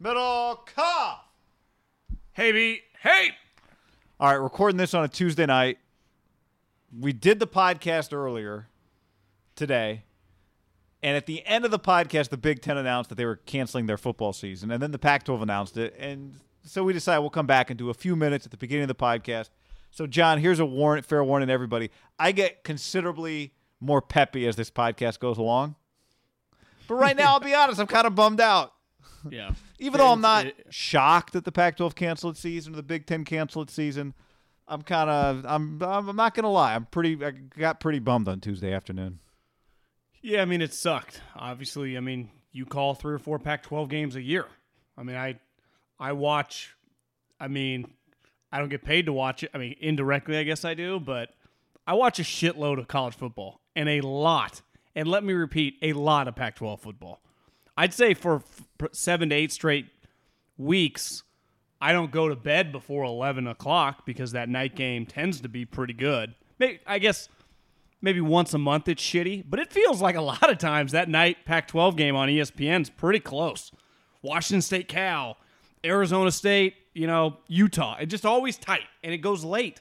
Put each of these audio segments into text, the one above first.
Middle cough. Hey, B. Hey! All right, recording this on a Tuesday night. We did the podcast earlier today. And at the end of the podcast, the Big Ten announced that they were canceling their football season. And then the Pac 12 announced it. And so we decided we'll come back and do a few minutes at the beginning of the podcast. So, John, here's a warning, fair warning to everybody. I get considerably more peppy as this podcast goes along. But right now, I'll be honest, I'm kind of bummed out. Yeah. Even though I'm not shocked that the Pac-12 canceled its season or the Big Ten canceled its season, I'm kind of I'm I'm not gonna lie. I'm pretty I got pretty bummed on Tuesday afternoon. Yeah, I mean it sucked. Obviously, I mean you call three or four Pac-12 games a year. I mean I I watch. I mean I don't get paid to watch it. I mean indirectly, I guess I do, but I watch a shitload of college football and a lot. And let me repeat, a lot of Pac-12 football. I'd say for f- seven to eight straight weeks, I don't go to bed before 11 o'clock because that night game tends to be pretty good. Maybe, I guess maybe once a month it's shitty, but it feels like a lot of times that night Pac 12 game on ESPN is pretty close. Washington State Cal, Arizona State, you know, Utah. It just always tight and it goes late.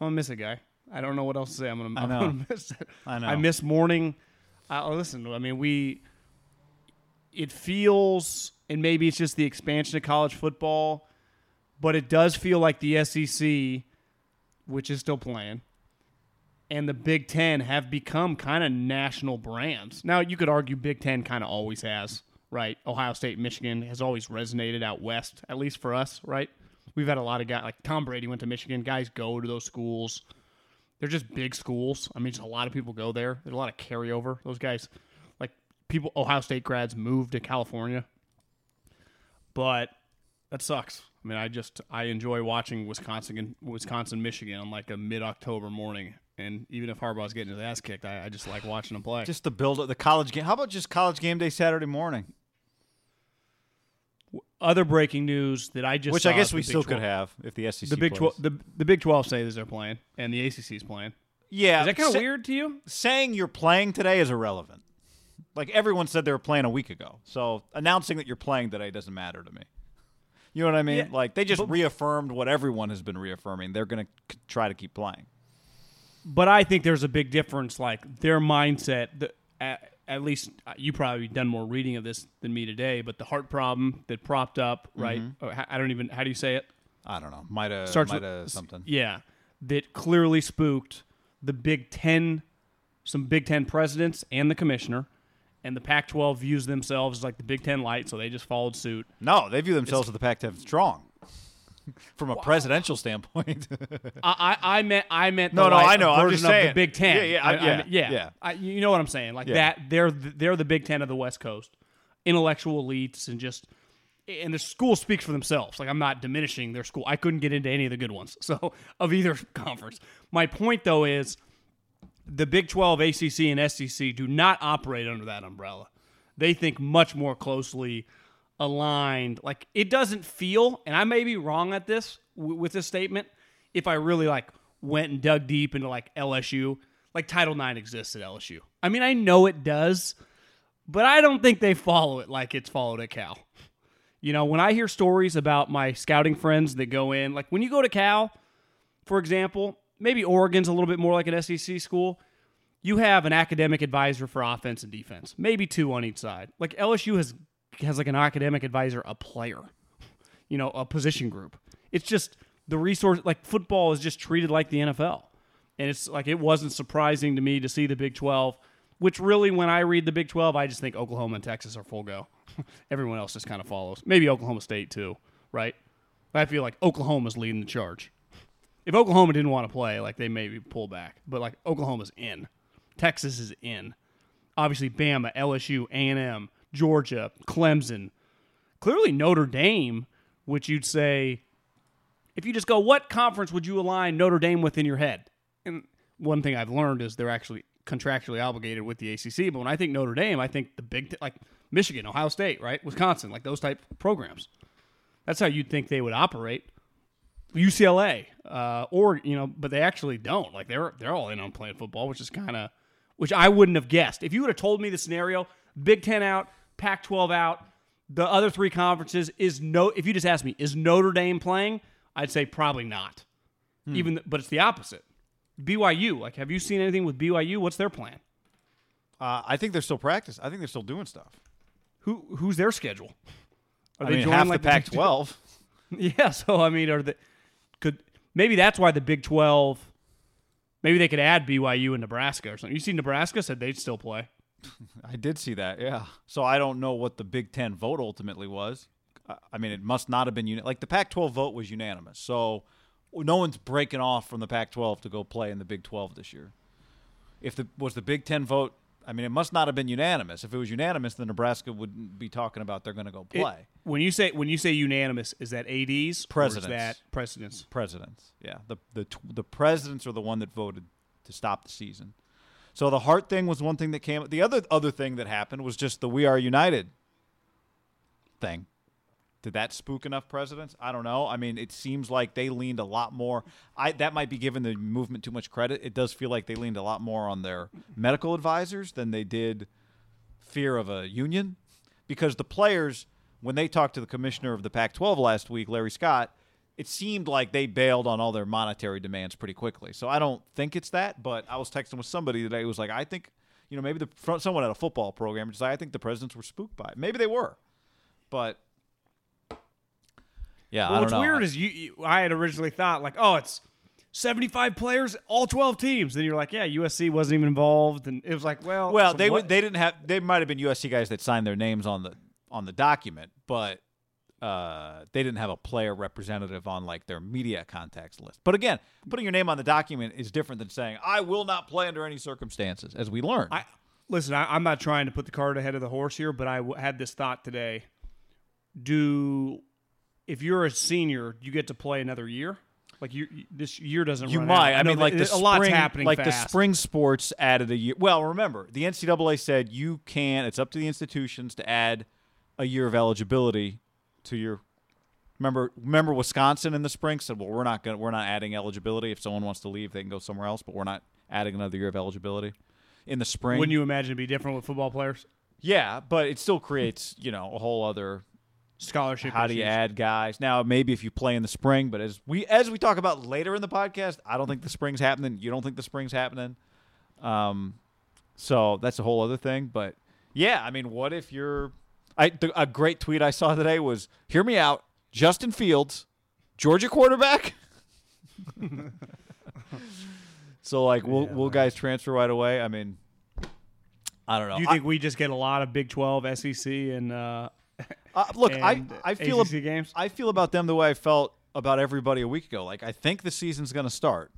I'm going to miss a guy. I don't know what else to say. I'm going I know. to miss it. I know. I miss morning. Uh, listen, I mean, we it feels, and maybe it's just the expansion of college football, but it does feel like the SEC, which is still playing, and the Big Ten have become kind of national brands. Now, you could argue Big Ten kind of always has, right? Ohio State, Michigan has always resonated out west, at least for us, right? We've had a lot of guys, like Tom Brady went to Michigan. Guys go to those schools. They're just big schools. I mean, just a lot of people go there. There's a lot of carryover. Those guys, people, Ohio State grads move to California. But that sucks. I mean, I just I enjoy watching Wisconsin, Wisconsin, Michigan on like a mid October morning. And even if Harbaugh's getting his ass kicked, I, I just like watching him play. Just the build up the college game. How about just college game day Saturday morning? Other breaking news that I just Which I guess we still 12 could have if the SEC The Big. Twelve, the the Big Twelve say that they're playing, and the ACC is playing. Yeah, Is that kind of sa- weird to you? Saying you're playing today is irrelevant. Like everyone said they were playing a week ago. So announcing that you're playing today doesn't matter to me. You know what I mean? Yeah, like they just but- reaffirmed what everyone has been reaffirming. They're going to try to keep playing. But I think there's a big difference. Like their mindset, the, at, at least uh, you probably done more reading of this than me today. But the heart problem that propped up, right? Mm-hmm. I don't even. How do you say it? I don't know. Might have Starts might with- have something. Yeah, that clearly spooked the Big Ten, some Big Ten presidents and the commissioner, and the Pac-12 views themselves as like the Big Ten light, so they just followed suit. No, they view themselves as the Pac-10 strong. From a presidential standpoint, I, I, I meant I meant No, the no, I know. I'm just of the. Big Ten. Yeah, yeah, I, I- I yeah, mean- yeah. yeah. I, you know what I'm saying? Like Yeah. that. They're they're the Big Ten of the West Coast, intellectual elites, and just and the school speaks for themselves. Like I'm not diminishing their school. I couldn't get into any of the good ones, so of either conference. My point though is the Big 12, ACC, and SEC do not operate under that umbrella. they think much more closely aligned. Like it doesn't feel, and I may be wrong at this w- with this statement. If I really like went and dug deep into like LSU, like Title IX exists at LSU. I mean, I know it does, but I don't think they follow it like it's followed at Cal. You know, when I hear stories about my scouting friends that go in, like when you go to Cal, for example, maybe Oregon's a little bit more like an SEC school. You have an academic advisor for offense and defense, maybe two on each side. Like LSU has has like an academic advisor, a player, you know, a position group. It's just the resource. Like football is just treated like the NFL, and it's like it wasn't surprising to me to see the Big Twelve. Which really, when I read the Big Twelve, I just think Oklahoma and Texas are full go. Everyone else just kind of follows. Maybe Oklahoma State too, right? I feel like Oklahoma's leading the charge. If Oklahoma didn't want to play, like they maybe pull back, but like Oklahoma's in, Texas is in. Obviously, Bama, LSU, A and M, Georgia, Clemson, clearly Notre Dame, which you'd say, if you just go, what conference would you align Notre Dame with in your head? And one thing I've learned is they're actually contractually obligated with the ACC. But when I think Notre Dame, I think the big, like Michigan, Ohio State, right, Wisconsin, like those type programs. That's how you'd think they would operate. UCLA, uh, or you know, but they actually don't. Like they're they're all in on playing football, which is kind of, which I wouldn't have guessed if you would have told me the scenario. Big Ten out, Pac-12 out, the other three conferences is no. If you just asked me, is Notre Dame playing? I'd say probably not. Even, but it's the opposite. BYU, like, have you seen anything with BYU? What's their plan? Uh, I think they're still practice. I think they're still doing stuff. Who who's their schedule? Are I mean, joining, half like, the Pac-12. Yeah, so I mean, are the could maybe that's why the Big Twelve. Maybe they could add BYU and Nebraska or something. You see, Nebraska said they'd still play. I did see that. Yeah. So I don't know what the Big Ten vote ultimately was. I- mean, it must not have been uni- like the Pac-12 vote was unanimous. So no one's breaking off from the Pac-12 to go play in the Big 12 this year. If the was the Big Ten vote, I mean, it must not have been unanimous. If it was unanimous, then Nebraska wouldn't be talking about they're going to go It- play. when you say when you say unanimous, is that ads? Presidents. that presidents? presidents. Yeah, the the tw- the presidents are the one that voted to stop the season. So the heart thing was one thing that came. The other other thing that happened was just the "We Are United" thing. Did that spook enough presidents? I don't know. I mean, it seems like they leaned a lot more. I that might be giving the movement too much credit. It does feel like they leaned a lot more on their medical advisors than they did fear of a union, because the players, when they talked to the commissioner of the Pac-12 last week, Larry Scott, it seemed like they bailed on all their monetary demands pretty quickly. So I don't think it's that, but I was texting with somebody today who was like, I think, you know, maybe the someone at a football program just like, I think the presidents were spooked by it. Maybe they were, but yeah, Well, I don't what's know. weird is you, you. I had originally thought like, oh, it's seventy-five players, all twelve teams. Then you're like, yeah, USC wasn't even involved, and it was like, well, Well, so they what? They didn't have. They might have been USC guys that signed their names on the on the document, but uh, they didn't have a player representative on like their media contacts list. But again, putting your name on the document is different than saying I will not play under any circumstances, as we learned. I listen. I, I'm not trying to put the cart ahead of the horse here, but I w- had this thought today. Do if you're a senior, you get to play another year? Like you, this year doesn't. you might. Out. I mean, like the a spring, lot's happening. like the spring sports added a year. Well, remember the NCAA said you can. It's up to the institutions to add a year of eligibility to your. Remember, remember Wisconsin in the spring said, "Well, we're not going. We're not adding eligibility. If someone wants to leave, they can go somewhere else. But we're not adding another year of eligibility in the spring." Wouldn't you imagine it'd be different with football players? Yeah, but it still creates you know a whole other Scholarship. how do you issues. add guys now? Maybe if you play in the spring, but as we as we talk about later in the podcast, I don't think the spring's happening. You don't think the spring's happening. Um, so that's a whole other thing. But yeah, I mean, what if you're? I the, a great tweet I saw today was, "Hear me out, Justin Fields, Georgia quarterback." so like, will will guys transfer right away? I mean, I don't know. Do you I- think we just get a lot of Big Twelve, SEC, and uh, Uh, look, I I feel ACC games? I feel about them the way I felt about everybody a week ago. Like I think the season's going to start,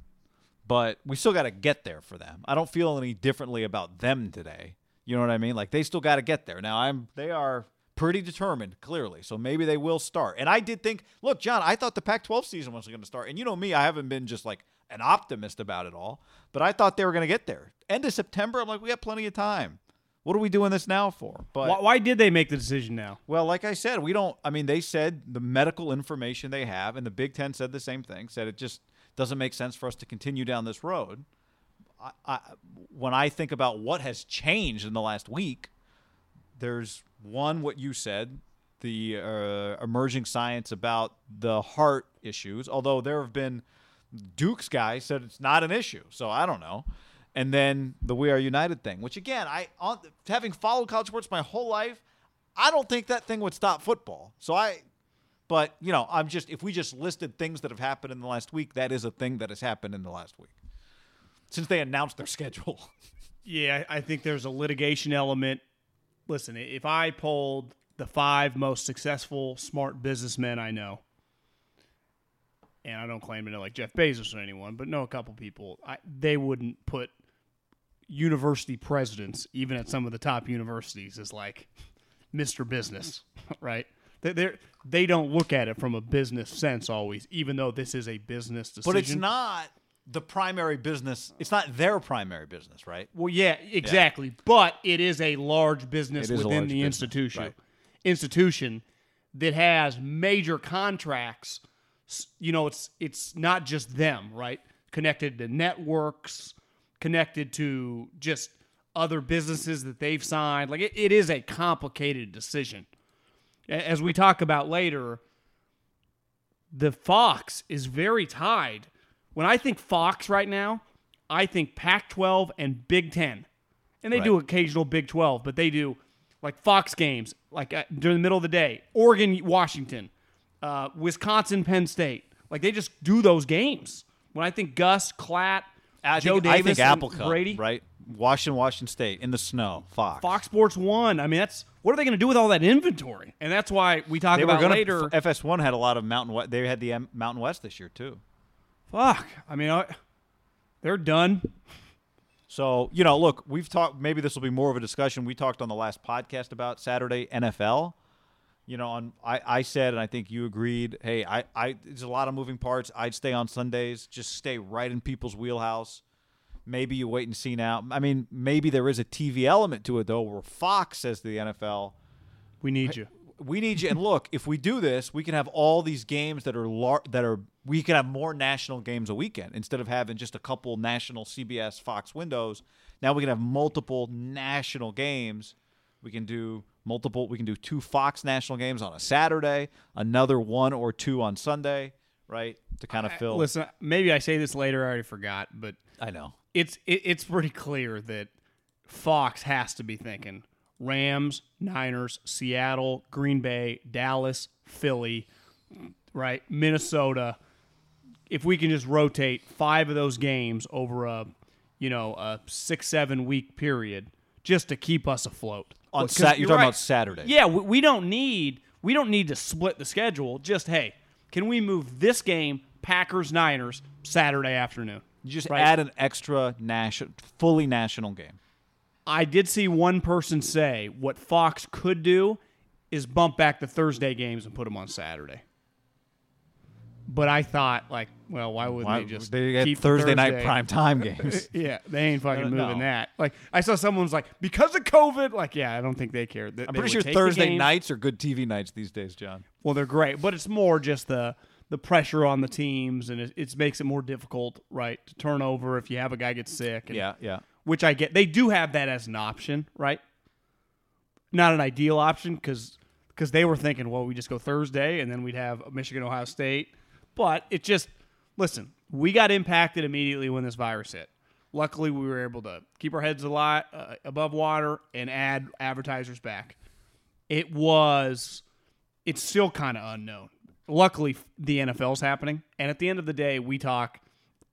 but we still got to get there for them. I don't feel any differently about them today. You know what I mean? Like they still got to get there. Now I'm they are pretty determined clearly. So maybe they will start. And I did think, look, John, I thought the Pac-12 season was going to start. And you know me, I haven't been just like an optimist about it all, but I thought they were going to get there. End of September, I'm like we got plenty of time. What are we doing this now for? But Why, why did they make the decision now? well, like I said, we don't. I mean, they said the medical information they have, and the Big Ten said the same thing. Said it just doesn't make sense for us to continue down this road. I, I, when I think about what has changed in the last week, there's one what you said, the uh, emerging science about the heart issues. Although there have been Duke's guy said it's not an issue, so I don't know. And then the We Are United thing, which again, I on, having followed college sports my whole life, I don't think that thing would stop football. So I, but you know, I'm just if we just listed things that have happened in the last week, that is a thing that has happened in the last week since they announced their schedule. Yeah, I think there's a litigation element. Listen, if I polled the five most successful smart businessmen I know, and I don't claim to know like Jeff Bezos or anyone, but know a couple people, I, they wouldn't put university presidents, even at some of the top universities, is like Mr. Business, right? They they're, don't look at it from a business sense always, even though this is a business decision. but it's not the primary business. It's not their primary business, right? Well, yeah, exactly. But it is a large business It is a within large the business, institution. right. Institution that has major contracts. You know, it's it's not just them, right? Connected to networks, connected to just other businesses that they've signed. Like it, it is a complicated decision. As we talk about later, the Fox is very tied. When I think Fox right now, I think Pac 12 and Big 10. And they do occasional Big 12, but they do like Fox games, like uh, during the middle of the day, Oregon, Washington, uh, Wisconsin, Penn State. Like they just do those games. When I think Gus, Klatt, I Joe think, Davis, I think and Apple Cup, Brady, right? Washington, Washington State in the snow, Fox. Fox Sports One. I mean, that's what are they going to do with all that inventory? And that's why we talk They about going later. FS1 had a lot of Mountain West. They had the M- Mountain West this year too. fuck. I mean, I, they're done. So, you know, look, we've talked, maybe this will be more of a discussion. We talked on the last podcast about Saturday NFL. You know, on I, I said, and I think you agreed, hey, I, I there's a lot of moving parts. I'd stay on Sundays, just stay right in people's wheelhouse. Maybe you wait and see now. I mean, maybe there is a TV element to it though, where Fox says to the NFL, We need you. we need you. And look, if we do this, we can have all these games that are lar- that are we can have more national games a weekend instead of having just a couple national CBS Fox windows. Now we can have multiple national games. We can do multiple. We can do two Fox national games on a Saturday, another one or two on Sunday, right? To kind of fill. Listen, maybe I say this later. I already forgot, but I know. it's it, it's pretty clear that Fox has to be thinking Rams, Niners, Seattle, Green Bay, Dallas, Philly, right, Minnesota. If we can just rotate five of those games over a you know a six seven week period, just to keep us afloat. On Sat- you're talking right. about Saturday. Yeah, we, we don't need we don't need to split the schedule. Just hey, can we move this game Packers Niners Saturday afternoon? You just Right. add an extra national, fully national game. I did see one person say what Fox could do is bump back the Thursday games and put them on Saturday. But I thought, like, well, why wouldn't Why- they just they had keep the Thursday night prime time games. Yeah, they ain't fucking No, no. moving that. Like, I saw someone was like, because of COVID. Like, yeah, I don't think they care. They- I'm pretty sure Thursday nights are good TV nights these days, John. Well, they're great, but it's more just the the pressure on the teams, and it, it makes it more difficult, right, to turn over if you have a guy get sick. And, Yeah, yeah. which I get. They do have that as an option, right? Not an ideal option because because they were thinking, well, we just go Thursday and then we'd have Michigan, Ohio State. But it just listen, we got impacted immediately when this virus hit. Luckily, we were able to keep our heads a lot uh, above water and add advertisers back. It was, it's still kind of unknown. Luckily, the NFL's happening, and at the end of the day, we talk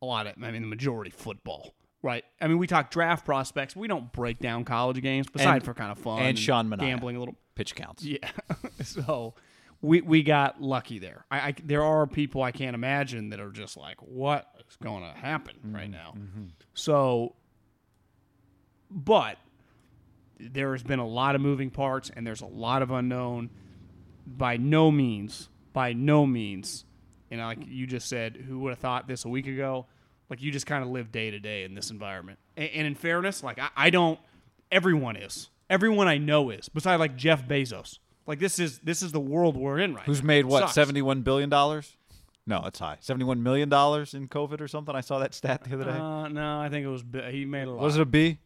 a lot of, I mean, the majority football, right? I mean, we talk draft prospects. We don't break down college games, besides And- for kind of fun and Sean Mania. gambling a little. Pitch counts. Yeah, so we we got lucky there. I, I there are people I can't imagine that are just like, what is going to happen right mm-hmm. now? Mm-hmm. So, but there has been a lot of moving parts, and there's a lot of unknown. By no means, by no means, and like you just said, who would have thought this a week ago? Like you just kind of live day to day in this environment. And, and in fairness, like I, I don't. Everyone is. Everyone I know is, besides like Jeff Bezos. Like this is this is the world we're in right Who's now. made what seventy-one billion dollars? No, it's high. Seventy-one million dollars in COVID or something. I saw that stat the other day. Uh, no, I think it was bi- he made a lot. was it a B?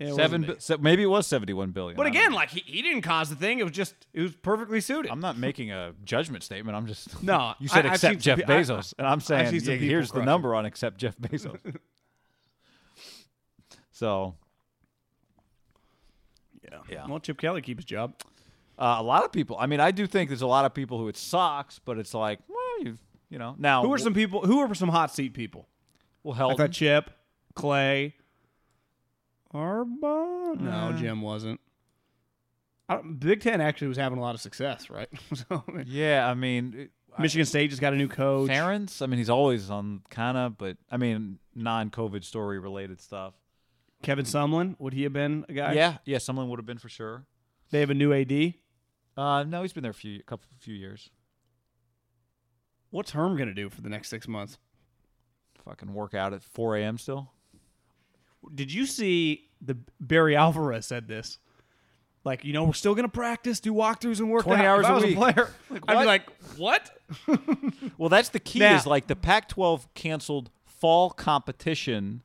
It Seven. bi- se- maybe it was seventy-one billion. But I don't again, like he, he didn't cause the thing. It was just it was perfectly suited. I'm not making a judgment statement. I'm just No, You said I- I've seen Jeff some pe- I- Bezos, and I'm saying seen some yeah, people here's the crush number on accept Jeff Bezos. so yeah. Yeah. Well, Chip Kelly keep his job. Uh, a lot of people. I mean, I do think there's a lot of people who it sucks, but it's like, well, you you know, now Who are some people? Who are some hot seat people? Well, I Helton. thought Chip, Clay, Arba. No. Jim wasn't. I don't- Big Ten actually was having a lot of success, right? so, I mean, yeah, I mean, it- Michigan State just got a new coach. Ferentz. I mean, he's always on kind of, but I mean, non-COVID story related stuff. Kevin Sumlin, would he have been a guy? Yeah, yeah, someone would have been for sure. They have a new AD. Uh, no, he's been there a few, couple, few years. What's Herm going to do for the next six months? Fucking work out at 4 a.m. still. Did you see the Barry Alvarez said this? Like, you know, we're still going to practice, do walkthroughs, and work 20 out. hours if I a was week. player, I'd what? be like, what? Well, that's the key. Now- is like the Pac-12 canceled fall competition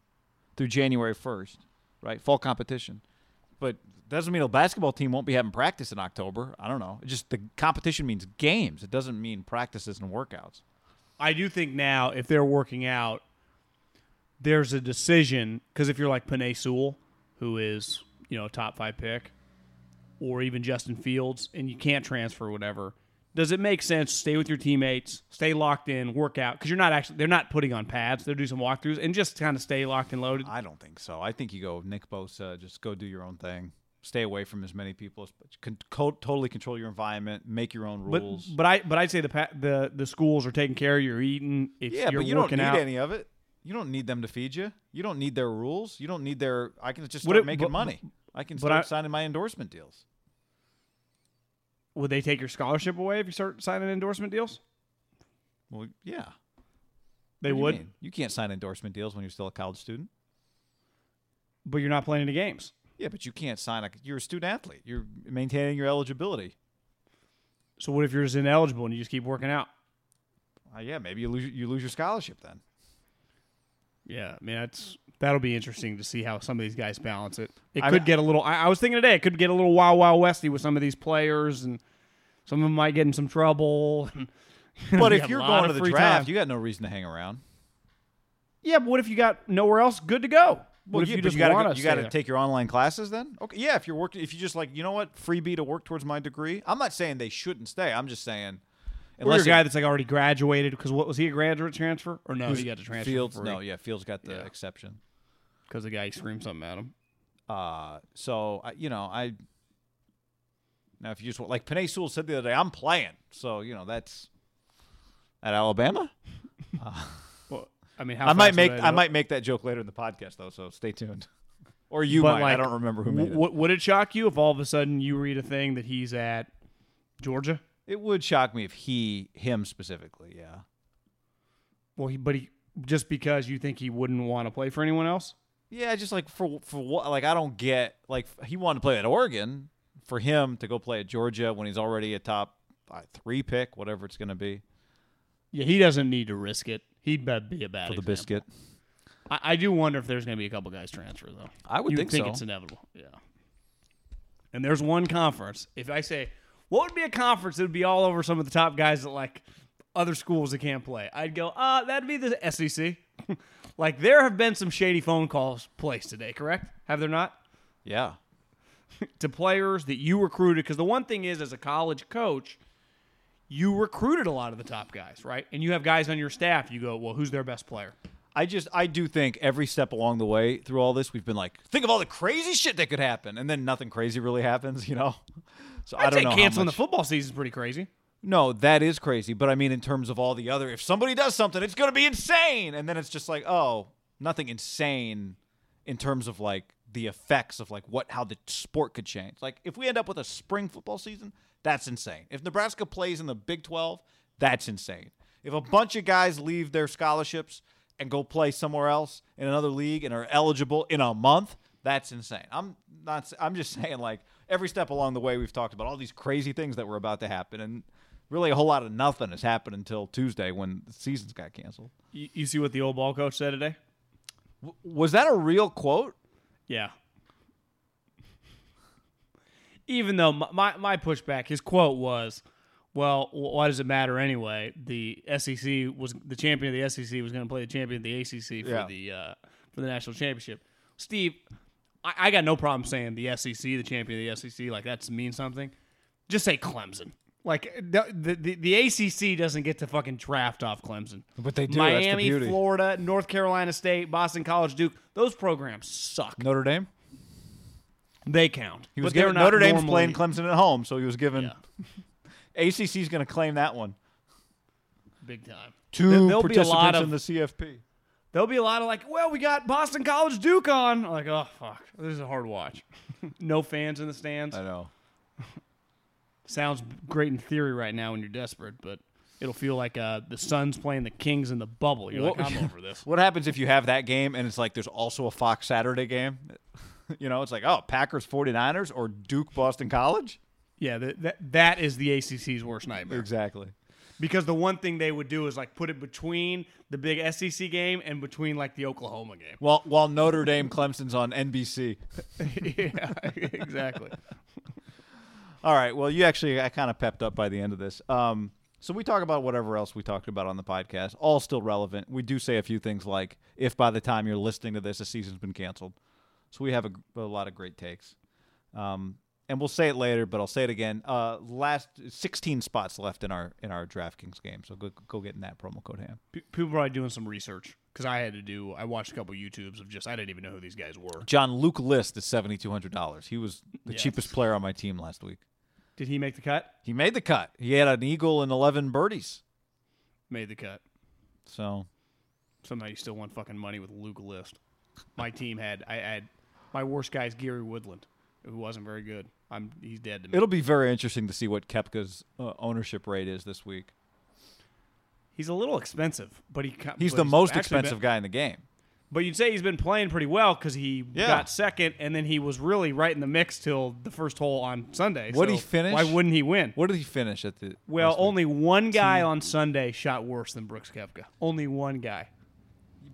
through January 1st, right? Fall competition, but doesn't mean a basketball team won't be having practice in October. I don't know. It just the competition means games. It doesn't mean practices and workouts. I do think now, if they're working out, there's a decision because if you're like Penei Sewell, who is you know a top five pick, or even Justin Fields, and you can't transfer whatever, does it make sense to stay with your teammates, stay locked in, work out because you're not actually they're not putting on pads, they're doing some walkthroughs, and just kind of stay locked and loaded. I don't think so. I think you go Nick Bosa, just go do your own thing. Stay away from as many people as con- co- totally control your environment, make your own rules. but I but I'd say the pa- the the schools are taking care of your eating. If yeah, you're but you don't need out, any of it. You don't need them to feed you. You don't need their rules. You don't need their. I can just start it- making but- money. I can start I- signing my endorsement deals. Would they take your scholarship away if you start signing endorsement deals? Well, yeah. They What do you would. You can't sign endorsement deals when you're still a college student. but you're not playing any games. Yeah, but you can't sign a. You're a student athlete. You're maintaining your eligibility. So what if you're just ineligible and you just keep working out? Uh, yeah, maybe you lose you lose your scholarship then. Yeah, I mean that's that'll be interesting to see how some of these guys balance it. It could get a little. I, I was thinking today it could get a little wild wild westy with some of these players, and some of them might get in some trouble. But You if you're going to the draft, time. you got no reason to hang around. yeah, but what if you got nowhere else good to go? What Well, if yeah, you just gotta want go- to you got to take your online classes then. Okay, yeah. If you're working, if you just like, you know what, freebie to work towards my degree. I'm not saying they shouldn't stay. I'm just saying, Or unless it- guy that's like already graduated because what was he a graduate transfer or no? He got to transfer Fields. No, yeah, Fields got the Yeah. exception. Because the guy screamed something at him. Uh, so I, you know, I now if you just want- like Penei Sewell said the other day, I'm playing. So you know that's at Alabama. Well, I mean, how I might make would I might make that joke later in the podcast though. So stay tuned. Or you But, might. I don't remember who made it. Would it shock you if all of a sudden you read a thing that he's at Georgia? It would shock me if he, him specifically, yeah. Well, he, but he just because you think he wouldn't want to play for anyone else. Yeah, just like for for what? Like I don't get like he wanted to play at Oregon. For him to go play at Georgia when he's already a top uh, three pick, whatever it's going to be Yeah, he doesn't need to risk it. He'd be be a bad for the example. biscuit. I, I do wonder if there's going to be a couple guys transfer though. I would you think think so. it's inevitable. Yeah. And there's one conference. If I say what would be a conference, it would be all over some of the top guys that like other schools that can't play. I'd go, uh, that'd be the SEC. like there have been some shady phone calls placed today, correct? Have there not? Yeah, to players that you recruited because the one thing is as a college coach you recruited a lot of the top guys right and you have guys on your staff you go well who's their best player I just I do think every step along the way through all this, we've been like, think of all the crazy shit that could happen, and then nothing crazy really happens, you know. So I I'd don't say know. how canceling the football season is pretty crazy No, that is crazy. But I mean, in terms of all the other, if somebody does something, it's going to be insane. And then it's just like, oh, nothing insane in terms of like the effects of like what, how the sport could change. Like if we end up with a spring football season, that's insane. If Nebraska plays in the Big 12, that's insane. If a bunch of guys leave their scholarships and go play somewhere else in another league and are eligible in a month, that's insane. I'm not, I'm just saying like, every step along the way, we've talked about all these crazy things that were about to happen, and really a whole lot of nothing has happened until Tuesday when the seasons got canceled. You, you see what the old ball coach said today? W- was that a real quote? Yeah. Even though my, my, my pushback, his quote was, "Well, why does it matter anyway? The SEC was the champion of the SEC was going to play the champion of the ACC for Yeah. the uh, for the national championship." Steve, I, I got no problem saying the SEC, the champion of the SEC, like that's mean something. Just say Clemson. Like the, the the ACC doesn't get to fucking draft off Clemson. But they do, that's the Miami. Florida, North Carolina State, Boston College, Duke. Those programs suck. Notre Dame. They count. He was given, Notre Dame's normally- playing Clemson at home, so he was given. Yeah. ACC's going to claim that one. big time. Two There- there'll be a participants lot of in the CFP. there'll be a lot of like, well, we got Boston College Duke on. Like, oh fuck, this is a hard watch. no fans in the stands. I know. Sounds great in theory right now when you're desperate, but it'll feel like uh, the Suns playing the Kings in the bubble. You're like, What- I'm over this. What happens if you have that game and it's like there's also a Fox Saturday game? you know, it's like, oh, Packers 49ers or Duke Boston College? Yeah, that, that that is the ACC's worst nightmare. Exactly. Because the one thing they would do is like put it between the big SEC game and between like the Oklahoma game. While while Notre Dame Clemson's on NBC. yeah, exactly. All right. Well, you actually got kind of pepped up by the end of this. Um, so we talk about whatever else we talked about on the podcast, all still relevant. We do say a few things like, if by the time you're listening to this, the season's been canceled. So we have a, a lot of great takes. Um, and we'll say it later, but I'll say it again. Uh, last 16 spots left in our in our DraftKings game, so go go get in that promo code ham. People probably doing some research because I had to do. I watched a couple YouTubes of just I didn't even know who these guys were. John Luke List is seventy two hundred dollars. He was the Yes. cheapest player on my team last week. Did he make the cut? He made the cut. He had an eagle and eleven birdies. Made the cut. So Somehow you still won fucking money with Luke List. My team had I had my worst guy is Gary Woodland, who wasn't very good. I'm he's dead to me. it'll be very interesting to see what Koepka's uh, ownership rate is this week. he's a little expensive, but he He's but the most expensive been- guy in the game. But you'd say he's been playing pretty well because he Yeah. got second, and then he was really right in the mix till the first hole on Sunday. What'd so he finish? Why wouldn't he win? What did he finish at the? Well, week? only one guy on Sunday shot worse than Brooks Koepka. Only one guy.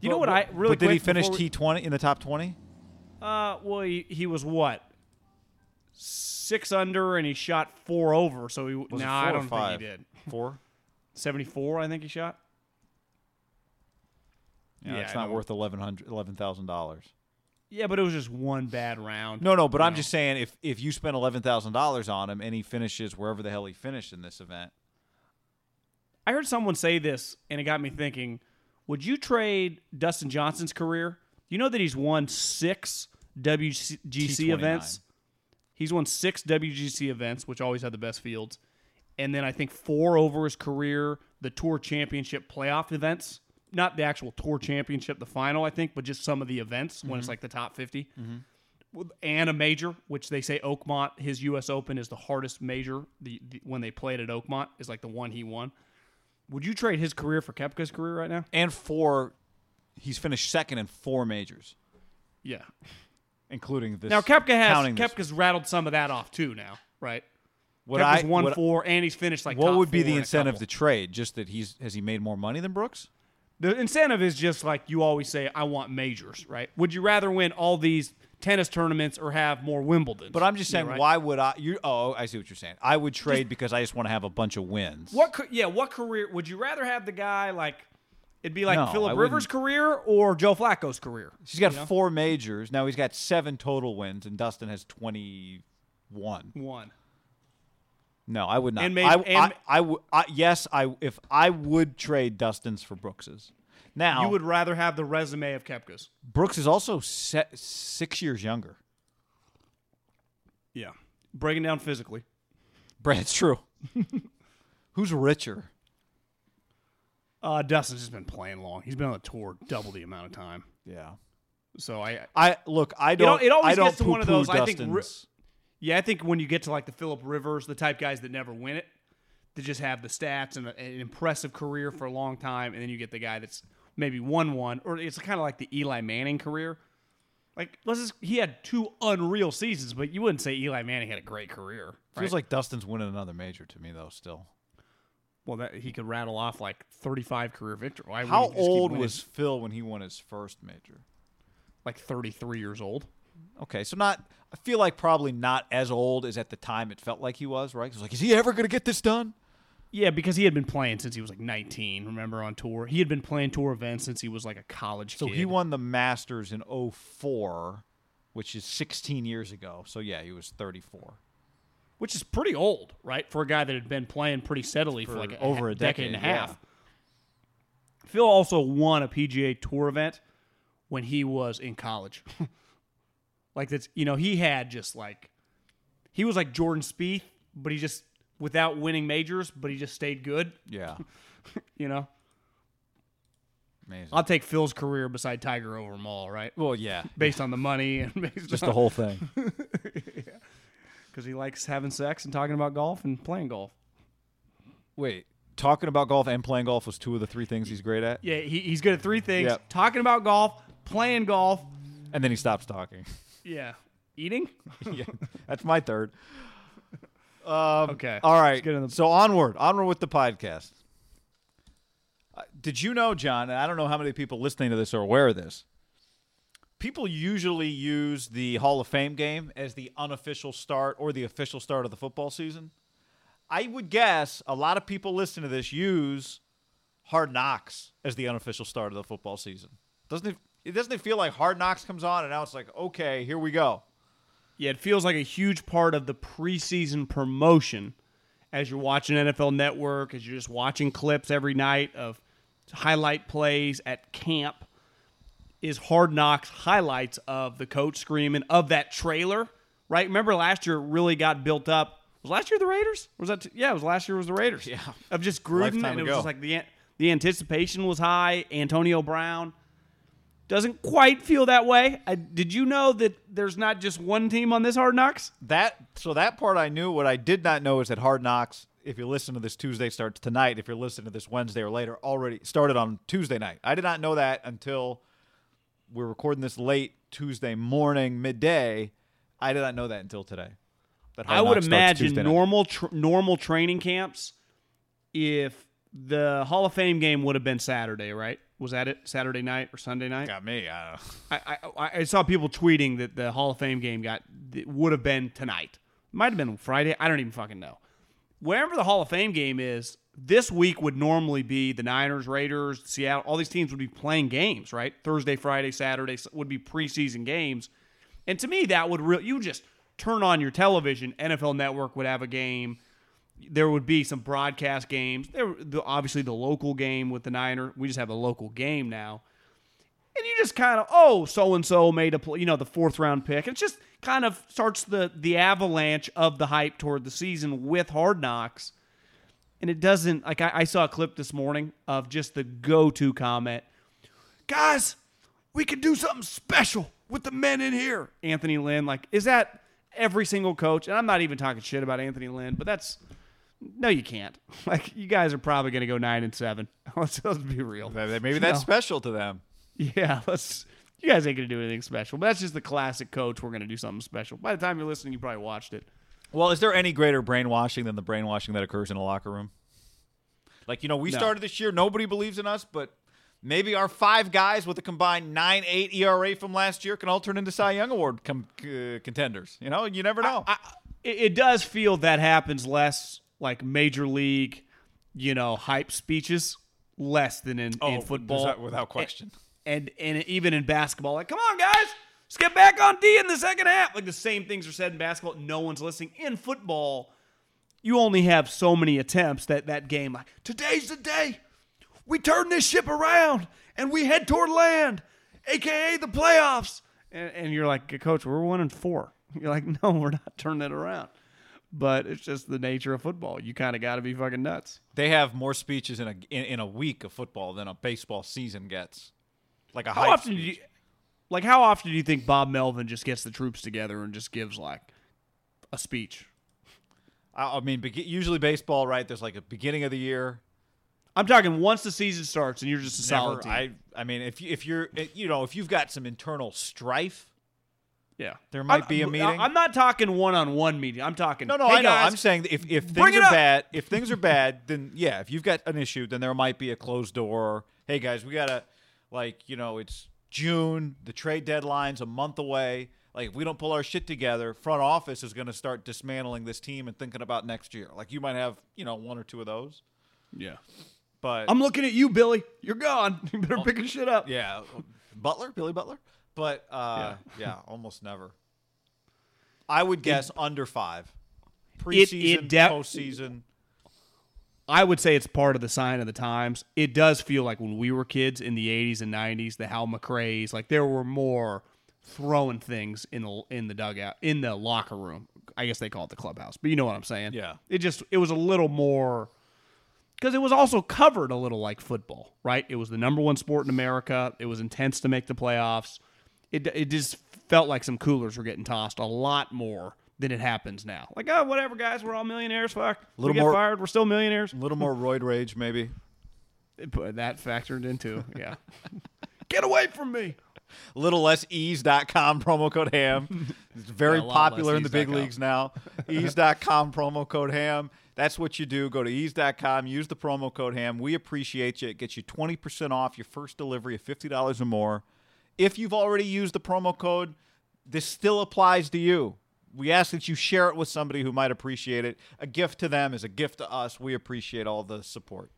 You know what I really But did he finish T twenty in the top twenty? Uh, well, he, he was what six under, and he shot four over. So he no, it I don't think he did. Four. Seventy four, I think he shot. Yeah, Yeah, it's I not know. worth eleven hundred eleven thousand dollars. Yeah, but it was just one bad round. No, no, but I'm know. just saying if if you spend eleven thousand dollars on him and he finishes wherever the hell he finished in this event, I heard someone say this, and it got me thinking: Would you trade Dustin Johnson's career? You know that he's won six WGC T29. events. He's won six WGC events, which always had the best fields, and then I think four over his career, the Tour Championship playoff events. Not the actual Tour Championship, the final, I think, but just some of the events when it's mm-hmm. like the top 50 mm-hmm. With- and a major, which they say Oakmont, his U.S. Open is the hardest major. The, the when they played at Oakmont is like the one he won. Would you trade his career for Koepka's career right now? and four, he's finished second in four majors, Yeah. including this. Now Koepka has. Koepka's rattled some of that off too. Now, right? What Koepka's I won four, and he's finished like. what would be the in incentive to trade? Just that he's has he made more money than Brooks? The incentive is just like you always say, I want majors, right? Would you rather win all these tennis tournaments or have more Wimbledon? But I'm just saying, right? why would I? You oh, I see what you're saying. I would trade because I just want to have a bunch of wins. What? Yeah, what career would you rather have the guy like? It'd be like No, Philip. Rivers' career or Joe Flacco's career. He's got you know? four majors now. He's got seven total wins, and Dustin has 21. One. No, I would not. And may- I, and- I, I would. I, yes, I. If I would trade Dustin's for Brooks's. Now, You would rather have the resume of Koepka's. Brooks is also se- six years younger. Yeah. Breaking down physically. Brad, it's true. Who's richer? Uh, Dustin's just been playing long. He's been on the tour double the amount of time. Yeah. So I, I look. I don't. it always I don't gets to one of those, I think, Dustin's. Yeah, I think when you get to like the Philip Rivers, the type guys that never win it, that just have the stats and a- an impressive career for a long time, and then you get the guy that's maybe won one, or it's kind of like the Eli Manning career. Like, let's just, he had two unreal seasons, but you wouldn't say Eli Manning had a great career. Feels like Dustin's winning another major to me though. Still, well, that he could rattle off like 35 career victories. Why how wouldn't he just keep old was Phil when he won his first major? like 33 years old? Okay, so not. I feel like probably not as old as at the time it felt like he was. Right? It's like, is he ever going to get this done? Yeah, because he had been playing since he was like 19. Remember on tour, he had been playing tour events since he was like a college kid. So kid. he won the Masters in 04, which is 16 years ago. So yeah, he was 34. which is pretty old, right, for a guy that had been playing pretty steadily for, For like a, over a decade, and a decade, yeah. half. Phil also won a PGA Tour event when he was in college. like that's you know he had just like he was like Jordan Spieth, but he just without winning majors, but he just stayed good. Yeah, You know, amazing. I'll take Phil's career beside Tiger over them all, right? well, yeah, Based on the money and based just on, the whole thing. because he likes having sex and talking about golf and playing golf. Wait, talking about golf and playing golf was two of the three things he's great at, Yeah, he, he's good at three things: Yep. talking about golf, playing golf, and then he stops talking. Yeah, eating. yeah, that's my third. Um, Okay, All right. let's get in the- So onward, onward with the podcast. Uh, did you know, John? And I don't know how many people listening to this are aware of this. People usually use the Hall of Fame game as the unofficial start or the official start of the football season. I would guess a lot of people listening to this use Hard Knocks as the unofficial start of the football season. Doesn't it? It doesn't it feel like Hard Knocks comes on and now it's like, okay, here we go. Yeah, it feels like a huge part of the preseason promotion as you're watching NFL Network, as you're just watching clips every night of highlight plays at camp. Is Hard Knocks highlights of the coach screaming of that trailer, right? Remember last year it really got built up. Was last year the Raiders? Was that? yeah, it was last year was the Raiders. Yeah. of just Gruden, Lifetime and it was just like the the anticipation was high. Antonio Brown doesn't quite feel that way. I, did you know that there's not just one team on this Hard Knocks? That so that part I knew. What I did not know is that Hard Knocks, if you listen to this Tuesday, starts tonight. If you're listening to this Wednesday or later, already started on Tuesday night. I did not know that until we're recording this late Tuesday morning, midday. I did not know that until today. That Hard I would Knocks starts imagine normal tr- normal training camps. If the Hall of Fame game would have been Saturday, right? Was that it? Saturday night or Sunday night? got me. I don't know. I, I I saw people tweeting that the Hall of Fame game got would have been tonight. Might have been Friday. I don't even fucking know. Wherever the Hall of Fame game is, this week would normally be the Niners, Raiders, Seattle. All these teams would be playing games, right? Thursday, Friday, Saturday would be preseason games. And to me, that would really you just turn on your television. NFL Network would have a game. There would be some broadcast games. There, the, obviously, the local game with the Niner. We just have a local game now and you just kind of oh so and so made a play, you know the fourth round pick. It just kind of starts the the avalanche of the hype toward the season with Hard Knocks, and it doesn't like I, I saw a clip this morning of just the go to comment, guys, we could do something special with the men in here. Anthony Lynn, like, is that every single coach? And I'm not even talking shit about Anthony Lynn, but that's no, you can't. Like, you guys are probably going to go nine and seven. Let's, let's be real. Maybe that's No. special to them. Yeah, let's. You guys ain't gonna do anything special, but that's just the classic coach. We're gonna do something special. By the time you're listening, you probably watched it. Well, is there any greater brainwashing than the brainwashing that occurs in a locker room? Like, you know, we No. started this year, nobody believes in us, but maybe our five guys with a combined 9 8 ERA from last year can all turn into Cy Young Award com- uh, contenders. You know, you never know. I, it, it does feel that happens less like major league, you know, hype speeches, less than in, in oh, football, without- without question. And, and even in basketball, like, come on, guys, let's get back on D in the second half. Like the same things are said in basketball. No one's listening. In football, you only have so many attempts that that game like today's the day we turn this ship around and we head toward land aka the playoffs and, and you're like coach we're one and four you're like no we're not turning it around but it's just the nature of football you kind of got to be fucking nuts they have more speeches in a in, in a week of football than a baseball season gets. Like a how often do you like how often do you think bob melvin just gets the troops together and just gives like a speech I, I mean, usually baseball, right? There's like a beginning of the year. i'm talking once the season starts and you're just a Never- solid team. I I mean, if you if you're you know if you've got some internal strife, Yeah, There might I'm- be a meeting. I'm not talking one-on-one meeting. I'm talking. No, no, hey I know. guys, I'm saying if, if things are up. bad, if things are bad, then yeah, if you've got an issue, then there might be a closed door. Hey guys, we gotta like you know it's June, the trade deadline's a month away. Like if we don't pull our shit together, front office is going to start dismantling this team and thinking about next year. Like you might have you know one or two of those, Yeah, but I'm looking at you, Billy. You're gone. You better oh. pick your shit up. yeah, Butler, Billy Butler, but uh, yeah. almost never. I would guess under five. it Preseason, de- postseason. I would say it's part of the sign of the times. It does feel like when we were kids in the 80s and 90s, the Hal McRae's, like there were more throwing things in the in the dugout, in the locker room. I guess they call it the clubhouse, but you know what I'm saying. Yeah. It just it was a little more because it was also covered a little like football, right? It was the number one sport in America. It was intense to make the playoffs. It it just felt like some coolers were getting tossed a lot more than it happens now. Like, oh, whatever, guys, we're all millionaires. Fuck, we Little get more- fired, we're still millionaires. A little more roid rage, maybe. It put that factored into, yeah. Get away from me. A little less eaze.com promo code ham. It's very Yeah, popular in the big leagues now. eaze.com promo code ham. That's what you do. Go to eaze.com, use the promo code ham. We appreciate you. It gets you 20% off your first delivery of $50 or more. If you've already used the promo code, this still applies to you. We ask that you share it with somebody who might appreciate it. A gift to them is a gift to us. We appreciate all the support.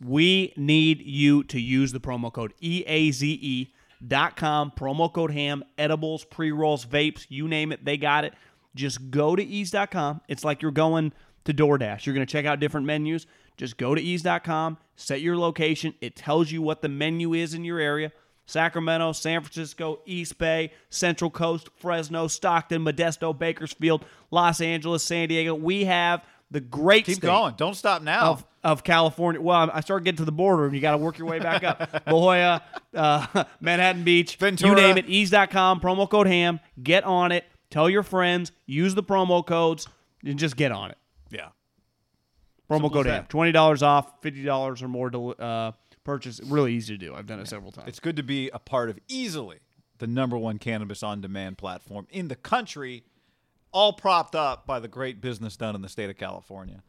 We need you to use the promo code EAZE dot com, promo code ham, edibles, pre rolls, vapes, you name it, they got it. Just go to eaze.com. It's like you're going to DoorDash. You're going to check out different menus. Just go to eaze.com, set your location. It tells you what the menu is in your area. Sacramento, San Francisco, East Bay, Central Coast, Fresno, Stockton, Modesto, Bakersfield, Los Angeles, San Diego. We have the great Keep going. Don't stop now. of, of California. Well, I started getting to the border, and you got to work your way back up. La Jolla, uh, Manhattan Beach, Ventura. you name it. Eaze.com, promo code HAM. Get on it. Tell your friends. Use the promo codes, and just get on it. yeah. Promo Simple code HAM. Twenty dollars off, fifty dollars or more to uh, purchase. Really easy to do. I've done it several times. It's good to be a part of easily the number one cannabis on demand platform in the country, all propped up by the great business done in the state of California.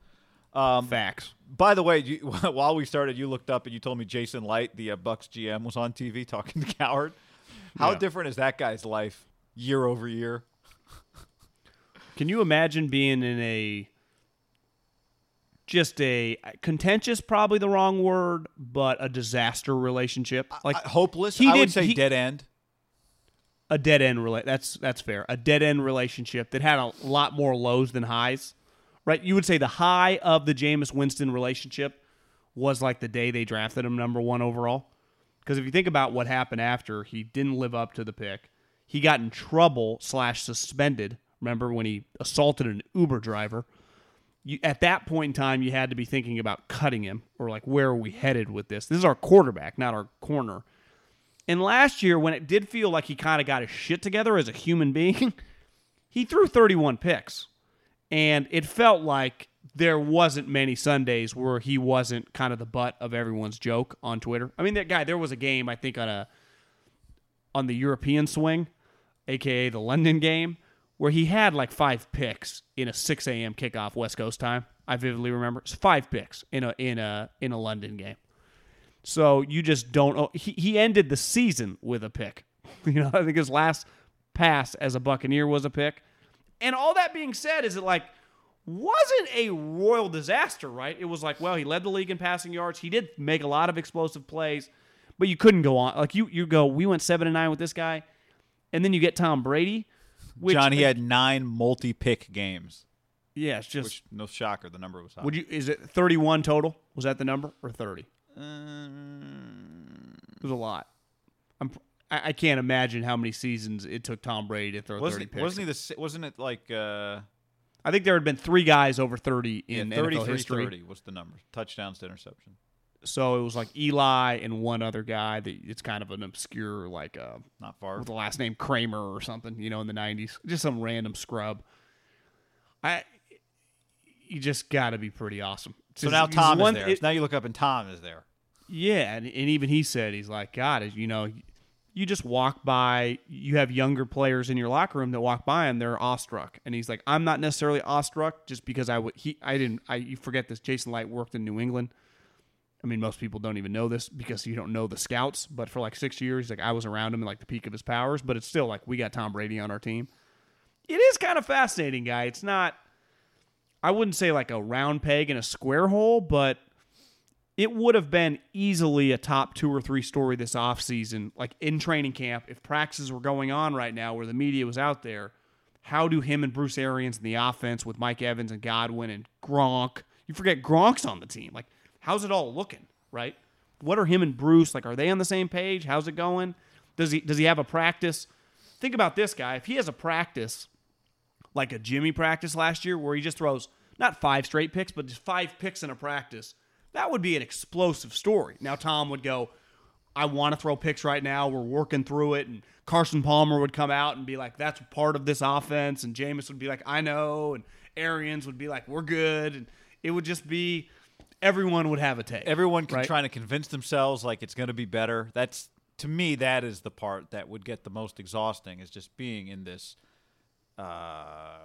Facts. By the way, you, while we started, you looked up and you told me Jason Licht, the uh, Bucs GM, was on TV talking to Cowherd. How Yeah. different is that guy's life year over year? Can you imagine being in a just a contentious, probably the wrong word, but a disaster relationship? Like Uh, hopeless? he I did- would say he- dead end. a dead end rela- that's that's fair a dead end relationship that had a lot more lows than highs right you would say the high of the Jameis Winston relationship was like the day they drafted him number 1 overall because if you think about what happened after he didn't live up to the pick he got in trouble slash suspended remember when he assaulted an Uber driver you, at that point in time, you had to be thinking about cutting him or like, where are we headed with this? This is our quarterback, not our corner. And last year, when it did feel like he kind of got his shit together as a human being, he threw 31 picks. And it felt like there wasn't many Sundays where he wasn't kind of the butt of everyone's joke on Twitter. I mean, that guy, there was a game, I think, on a on the European swing, aka the London game, where he had like five picks in a 6 a.m. kickoff West Coast time. I vividly remember it's five picks in a in a in a London game. So you just don't. Oh, he he ended the season with a pick. You know, I think his last pass as a Buccaneer was a pick. And all that being said, is it like wasn't a royal disaster, right? It was like, well, he led the league in passing yards. He did make a lot of explosive plays, but you couldn't go on. Like you, you go, we went seven and nine with this guy, and then you get Tom Brady. Which, John, he had nine multi-pick games. yeah, it's just. Which no shocker, the number was high. would you? Is it thirty-one total? Was that the number or thirty? Um, It was a lot. I'm. I, I can't imagine how many seasons it took Tom Brady to throw thirty wasn't picks. wasn't he the wasn't it like uh, I think there had been three guys over thirty in yeah, NFL 33 history. 30 was the number touchdowns to interception. So it was like Eli and one other guy that it's kind of an obscure like uh, Not far. with the last name Kramer or something, you know, in the '90s, just some random scrub. I, you just got to be pretty awesome. So now Tom one- is there. it- now you look up and Tom is there. yeah, and, and even he said he's like, God, you know, you just walk by. You have younger players in your locker room that walk by and they're awestruck. And he's like, I'm not necessarily awestruck just because I would. He, I didn't. I you forget this. Jason Licht worked in New England. I mean, most people don't even know this because you don't know the scouts. But for like six years, like I was around him in like the peak of his powers. But it's still like we got Tom Brady on our team. It is kind of fascinating, guy. It's not. I wouldn't say like a round peg in a square hole, but it would have been easily a top two or three story this offseason, like in training camp, if practices were going on right now where the media was out there. How do him and Bruce Arians in the offense with Mike Evans and Godwin and Gronk? You forget Gronk's on the team. Like, how's it all looking, right? What are him and Bruce like? Are they on the same page? How's it going? Does he does he have a practice? Think about this guy. If he has a practice like a Jimmy practice last year where he just throws not five straight picks, but just five picks in a practice, that would be an explosive story. Now Tom would go, I want to throw picks right now. We're working through it. And Carson Palmer would come out and be like, that's part of this offense. And Jameis would be like, I know. And Arians would be like, we're good. And it would just be everyone would have a take. Everyone can right? trying to convince themselves like it's going to be better. That's to me that is the part that would get the most exhausting is just being in this uh,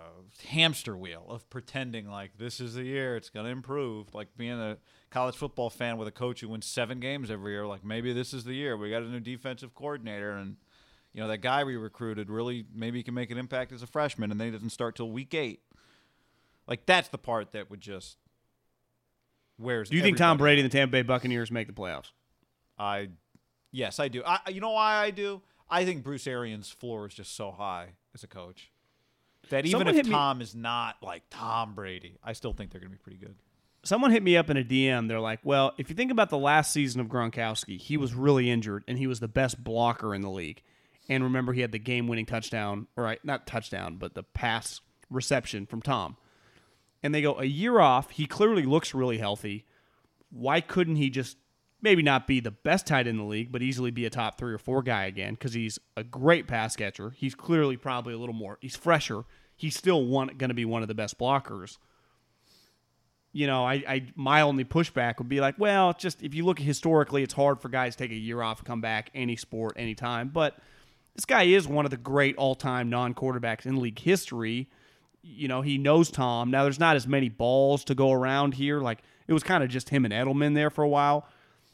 hamster wheel of pretending like this is the year it's going to improve. Like being a college football fan with a coach who wins seven games every year. Like maybe this is the year. We got a new defensive coordinator, and you know that guy we recruited really maybe he can make an impact as a freshman, and then he doesn't start till week eight. Like that's the part that would just wears. Do you think Tom everybody Brady and the Tampa Bay Buccaneers make the playoffs? I, yes, I do. I, you know why I do? I think Bruce Arians' floor is just so high as a coach that even Someone if hit me- Tom is not like Tom Brady, I still think they're going to be pretty good. Someone hit me up in a DM. They're like, well, if you think about the last season of Gronkowski, he was really injured and he was the best blocker in the league. And remember, he had the game winning touchdown, or right, not touchdown, but the pass reception from Tom. And they go, a year off, he clearly looks really healthy. Why couldn't he just maybe not be the best tight end in the league, but easily be a top three or four guy again? Because he's a great pass catcher. He's clearly probably a little more, he's fresher. He's still one going to be one of the best blockers you know, I, I my only pushback would be like, well, just if you look historically, it's hard for guys to take a year off come back any sport, anytime. But this guy is one of the great all-time non-quarterbacks in league history. You know, he knows Tom. Now there's not as many balls to go around here. Like it was kind of just him and Edelman there for a while.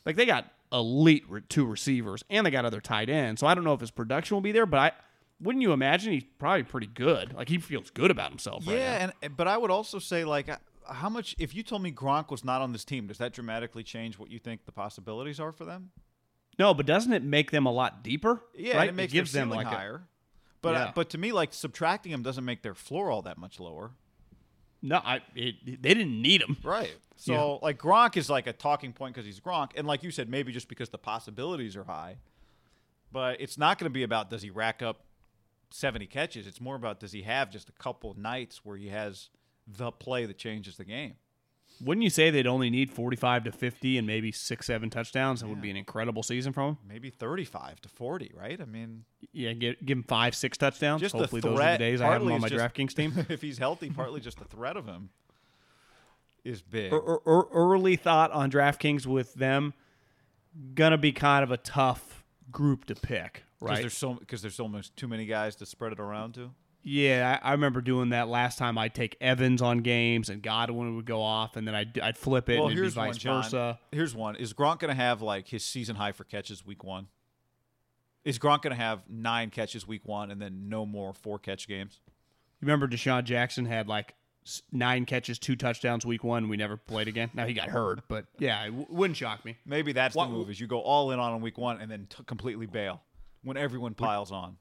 Like they got elite re- two receivers and they got other tight ends. So I don't know if his production will be there, but I wouldn't you imagine he's probably pretty good. Like he feels good about himself. right now. Yeah, and eh, but I would also say like how much if you told me Gronk was not on this team, does that dramatically change what you think the possibilities are for them? No, but doesn't it make them a lot deeper? Yeah, right? it makes gives them like a- higher. But uh, Yeah. but to me, like subtracting them doesn't make their floor all that much lower. no, I it, they didn't need him. Right. So Yeah. like Gronk is like a talking point because he's Gronk, and like you said, maybe just because the possibilities are high. But it's not going to be about does he rack up seventy catches. It's more about does he have just a couple nights where he has the play that changes the game. Wouldn't you say they'd only need forty-five to fifty and maybe six, seven touchdowns? That would be an incredible season from him. Maybe thirty-five to forty, right? I mean, Yeah, give, give him five, six touchdowns. just Hopefully, those are the days I have him on my just- DraftKings team. if he's healthy, partly just the threat of him is big. Er- er- er- early thought on DraftKings with them gonna be kind of a tough group to pick, right? Because there's so because there's much too many guys to spread it around to. Yeah, I, I remember doing that last time. I'd take Evans on games, and Godwin would go off, and then I'd, I'd flip it, Well, and here's vice one, versa. Here's one. Is Gronk going to have like his season high for catches week one? Is Gronk going to have nine catches week one and then no more four catch games? You remember DeSean Jackson had like nine catches, two touchdowns week one. We never played again. Now he got hurt, but yeah, it w- wouldn't shock me. Maybe that's What- the move. Is you go all in on him week one and then t- completely bail when everyone piles on.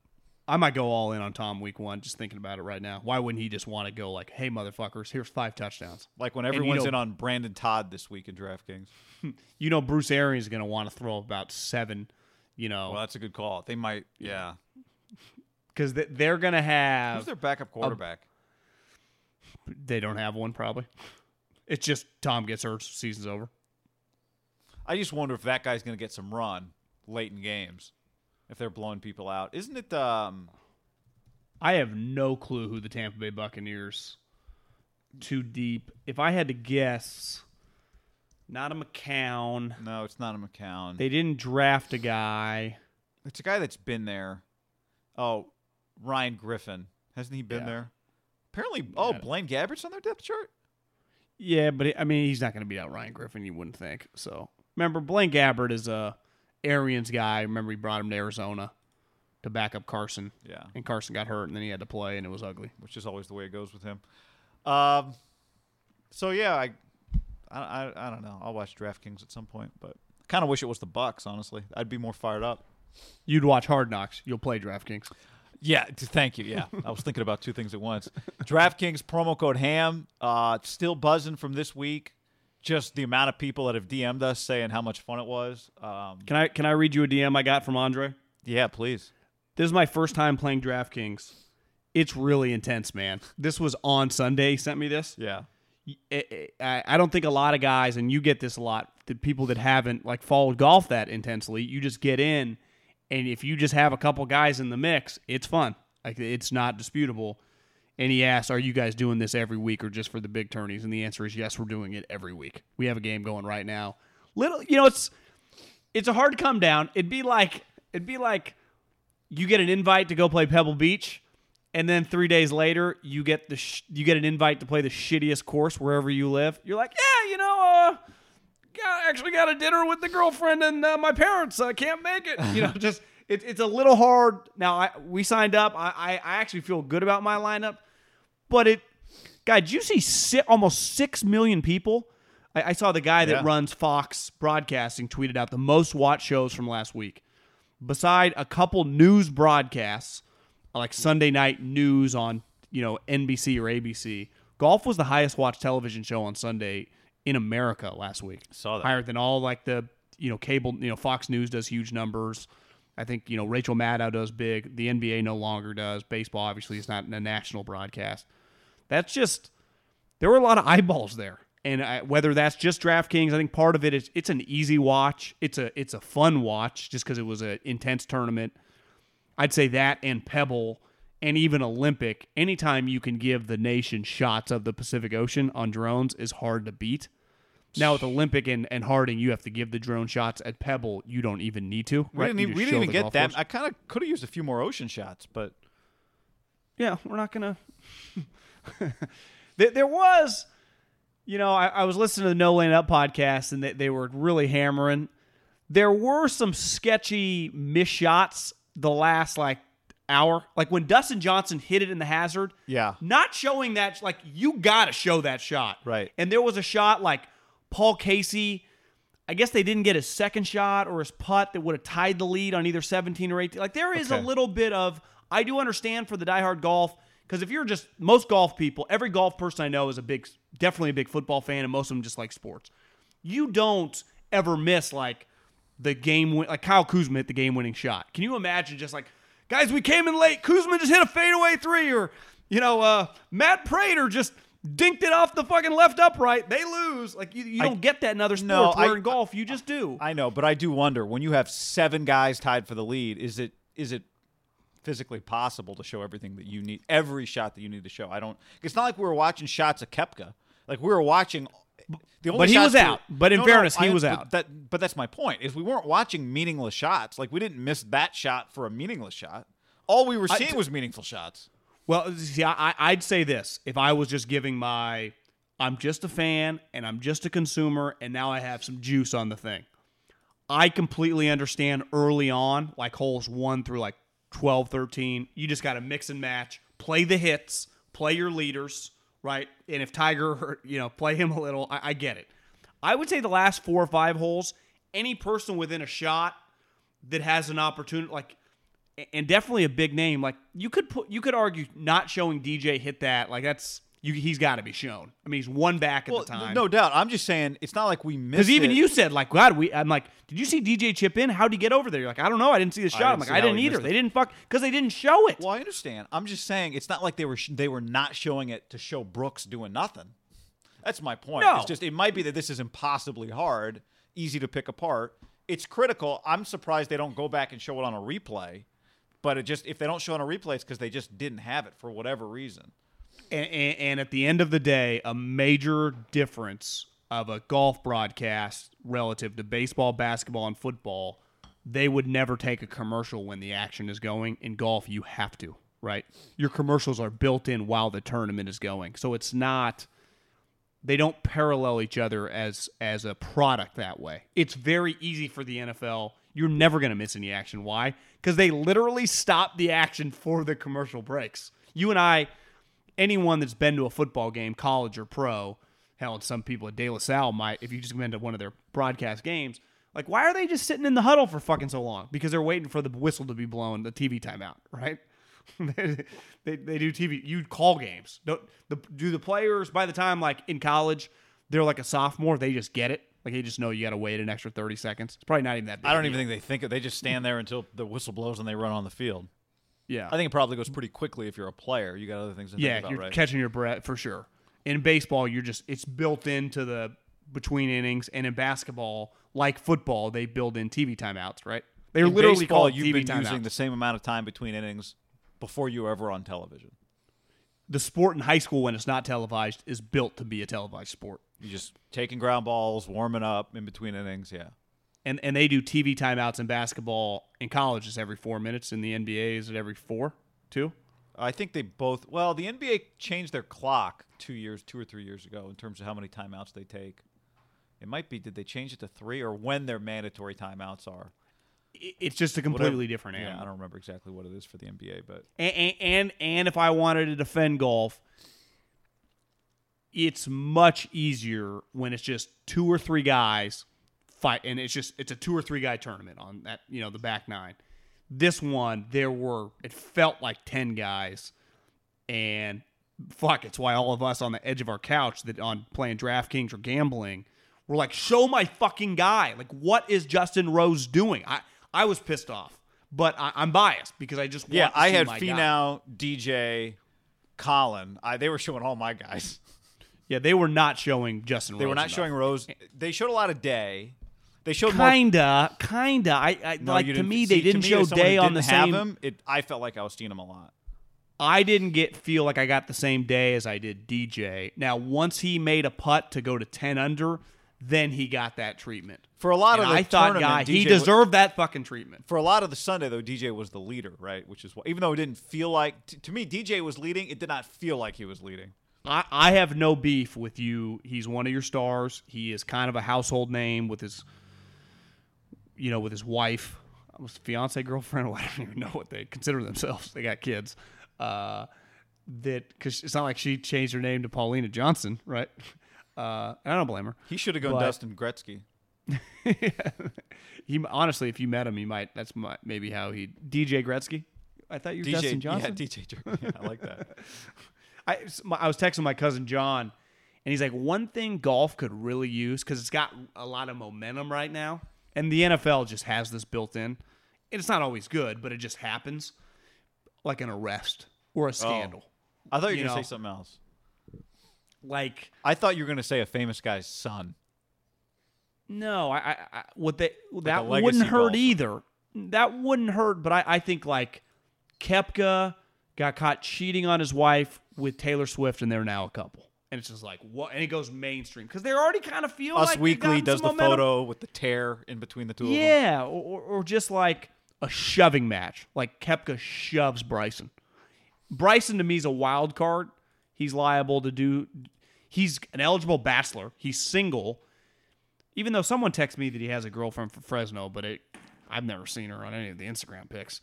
I might go all in on Tom week one. Just thinking about it right now. Why wouldn't he just want to go like, "Hey, motherfuckers, here's five touchdowns." Like when you everyone's know- in on Brandon Todd this week in DraftKings. You know, Bruce Arians is going to want to throw about seven. You know. Well, that's a good call. They might. Yeah. because they're going to Who's have. their backup quarterback? They don't have one probably. It's just Tom gets hurt, season's over. I just wonder if that guy's going to get some run late in games if they're blowing people out. Isn't it? Um, I have no clue who the Tampa Bay Buccaneers too deep. If I had to guess, not a McCown. no, it's not a McCown. They didn't draft a guy. It's a guy that's been there. Oh, Ryan Griffin. Hasn't he been Yeah. there? Apparently, oh, Yeah. Blaine Gabbert's on their depth chart? Yeah, but I mean, he's not going to beat out Ryan Griffin. You wouldn't think. So remember, Blaine Gabbert is a Arians guy. Remember, he brought him to Arizona to back up Carson, Yeah, and Carson got hurt, and then he had to play, and it was ugly. which is always the way it goes with him. Um, so yeah, I, I, I, I don't know. I'll watch DraftKings at some point, but I kind of wish it was the Bucs. Honestly, I'd be more fired up. You'd watch Hard Knocks. You'll play DraftKings. Yeah, thank you. Yeah, I was thinking about two things at once. DraftKings promo code Ham, uh, still buzzing from this week. Just the amount of people that have DM'd us saying how much fun it was. Um, Can I can I read you a DM I got from Andre? yeah, please. This is my first time playing DraftKings. It's really intense, man. This was on Sunday. He sent me this. Yeah, I I- I don't think a lot of guys, and you get this a lot, the people that haven't like followed golf that intensely, you just get in, and if you just have a couple guys in the mix, it's fun. Like it's not disputable. And he asked, "Are you guys doing this every week or just for the big tourneys?" And the answer is yes, we're doing it every week. We have a game going right now. Little, you know, it's it's a hard come down. It'd be like it'd be like you get an invite to go play Pebble Beach, and then three days later you get the sh- you get an invite to play the shittiest course wherever you live. You're like, yeah, you know, uh, got, actually got a dinner with the girlfriend and uh, my parents. I can't make it. You know, just it, it's a little hard. Now I we signed up. I, I I actually feel good about my lineup, but it, guy, did you see si- almost six million people? I, I saw the guy that Yeah. runs Fox Broadcasting tweeted out the most watched shows from last week beside a couple news broadcasts like Sunday night news on you know NBC or ABC, golf was the highest watched television show on Sunday in America last week. Saw that. higher than all like the you know cable. You know Fox News does huge numbers. I think you know Rachel Maddow does big. The NBA no longer does. Baseball obviously is not a national broadcast. That's just there were a lot of eyeballs there. And I, whether that's just DraftKings, I think part of it is it's an easy watch. It's a it's a fun watch just because it was an intense tournament. I'd say that and Pebble and even Olympic. Anytime you can give the nation shots of the Pacific Ocean on drones is hard to beat. Now with Olympic and, and Harding, you have to give the drone shots. At Pebble, you don't even need to. we right? didn't, You even, we didn't even get that. course. I kind of could have used a few more ocean shots, but yeah, we're not gonna. there, there was, you know, I, I was listening to the No Laying Up podcast, and they, they were really hammering. There were some sketchy miss shots the last like hour, like when Dustin Johnson hit it in the hazard. Yeah. not showing that. Like you got to show that shot, Right. And there was a shot like Paul Casey. I guess they didn't get his second shot or his putt that would have tied the lead on either 17 or 18. Like there is a little bit of I do understand for the diehard golf because if you're just most golf people, every golf person I know is a big, definitely a big football fan, and most of them just like sports. You don't ever miss like the game win, like Kyle Kuzma hit the game winning shot. Can you imagine just like guys, we came in late. Kuzma just hit a fadeaway three, or you know, uh, Matt Prater just dinked it off the fucking left upright. They lose. Like you, you don't get that in other sports. No, where I- in golf you just do. I know, but I do wonder when you have seven guys tied for the lead, is it is it physically possible to show everything that you need, every shot that you need to show? I don't. It's not like we were watching shots of Koepka. Like we were watching. The only But he was out. But in No, no, fairness, he I- was but out. That, but that's my point. Is we weren't watching meaningless shots. Like we didn't miss that shot for a meaningless shot. All we were seeing was meaningful shots. Well, see, I, I'd say this: if I was just giving my, I'm just a fan and I'm just a consumer, and now I have some juice on the thing. I completely understand early on, like holes one through like 12, 13, you just got to mix and match, play the hits, play your leaders, right? And if Tiger, you know, play him a little, I, I get it. I would say the last four or five holes, any person within a shot that has an opportunity, like, and definitely a big name, like you could put, you could argue not showing DJ hit that, like that's you, he's got to be shown. I mean, he's one back at Well, the time. no doubt. I'm just saying it's not like we missed. Because even it. you said like, God, we. I'm like, did you see DJ chip in? How'd he get over there? You're like, I don't know. I didn't see the shot. I'm like, I didn't either. They didn't fuck because they didn't show it. Well, I understand. I'm just saying it's not like they were sh- they were not showing it to show Brooks doing nothing. That's my point. No. It's just it might be that this is impossibly hard, easy to pick apart. It's critical. I'm surprised they don't go back and show it on a replay. But it just if they don't show on a replay, it's because they just didn't have it for whatever reason. And, and, and at the end of the day, a major difference of a golf broadcast relative to baseball, basketball, and football they would never take a commercial when the action is going. In golf, you have to, right? Your commercials are built in while the tournament is going. So it's not they don't parallel each other as as a product that way. It's very easy for the NFL. You're never going to miss any action. Why? Because they literally stop the action for the commercial breaks. You and I, anyone that's been to a football game, college or pro, hell, and some people at De La Salle might, if you just been to one of their broadcast games, like why are they just sitting in the huddle for fucking so long? Because they're waiting for the whistle to be blown, the TV timeout, right? they, they, they do TV. You call games. Don't the do the players by the time like in college they're like a sophomore. They just get it. Like they just know you got to wait an extra thirty seconds. It's probably not even that. Big I don't even think they think it. They just stand there until the whistle blows and they run on the field. Yeah, I think it probably goes pretty quickly if you're a player. You got other things to yeah, think about, you're right? catching your breath for sure. In baseball, you're just it's built into the between innings, and in basketball, like football, they build in TV timeouts. Right? They're In literally baseball, called you've TV been timeouts. using the same amount of time between innings before you were ever on television. The sport in high school when it's not televised is built to be a televised sport. You just taking ground balls, warming up in between innings. Yeah, and and they do TV timeouts in basketball in college is every four minutes. In the NBA, is it every four, two? I think they both. Well, the NBA changed their clock two years, two or three years ago, in terms of how many timeouts they take. It might be. Did they change it to three, or when their mandatory timeouts are? It's just a Whatever- completely different Yeah. I don't remember exactly what it is for the NBA, but and, and and if I wanted to defend golf, it's much easier when it's just two or three guys fight, and it's just it's a two or three guy tournament on that you know the back nine. This one there were it felt like ten guys, and fuck, it's why all of us on the edge of our couch that on playing DraftKings or gambling, we're like, show my fucking guy. Like, what is Justin Rose doing? I I was pissed off, but I, I'm biased because I just yeah, I had my guy. Finau, DJ, Collin. I, they were showing all my guys. Yeah, they were not showing Justin. They were not enough. showing Rose. Eh. They showed a lot of Day. They showed. Kinda, kinda. I, I No, like to me see, they didn't me, show Day on didn't the have same. Him, it, I felt like I was seeing him a lot. I didn't get feel like I got the same day as I did DJ. Now, once he made a putt to go to ten under, then he got that treatment. For a lot And of the I thought, guy, he DJ wa- deserved that fucking treatment. For a lot of the Sunday though, DJ was the leader, right? Which is what, even though it didn't feel like t- to me, DJ was leading. It did not feel like he was leading. I, I have no beef with you. He's one of your stars. He is kind of a household name with his, you know, with his wife, was fiance, girlfriend. I don't even know what they consider themselves. They got kids. Uh, that because it's not like she changed her name to Paulina Johnson, right? Uh, I don't blame her. He should have gone But- Dustin Gretzky. He honestly, if you met him, you might. That's my, maybe how he DJ Gretzky. I thought you were DJ, Dustin Johnson. yeah, DJ. Yeah, I like that. I, I was texting my cousin John, and he's like, one thing golf could really use because it's got a lot of momentum right now, and the NFL just has this built in. And it's not always good, but it just happens, like an arrest or a scandal. I thought you You were gonna know. say something else. Like, I thought you were gonna say a famous guy's son. no, I, I, I what they that wouldn't hurt golfer. either. That wouldn't hurt, but I, I think like Koepka got caught cheating on his wife with Taylor Swift, and they're now a couple. And it's just like what, and it goes mainstream because they're already kind of feel Us like Weekly does the momentum. photo with the tear in between the two of them. Yeah, or, or, or just like a shoving match. Like Koepka shoves Bryson. Bryson to me is a wild card. He's liable to do. He's an eligible bachelor. He's single. Even though someone texted me that he has a girlfriend from Fresno, but it, I've never seen her on any of the Instagram pics.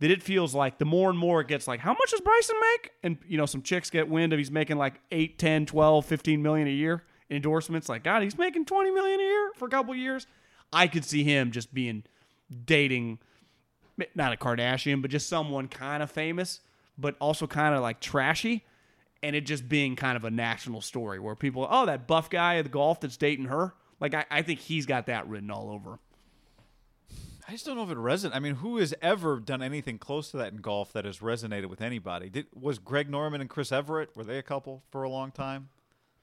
That it feels like the more and more it gets like, how much does Bryson make? And, you know, some chicks get wind of he's making like 8, 10, 12, 15 million a year endorsements. Like, God, he's making 20 million a year for a couple years. I could see him just being dating not a Kardashian, but just someone kind of famous, but also kind of like trashy, and it just being kind of a national story where people, oh, that buff guy at the golf that's dating her. Like I, I think he's got that written all over. I just don't know if it resonates. I mean, who has ever done anything close to that in golf that has resonated with anybody? Did was Greg Norman and Chris Everett were they a couple for a long time?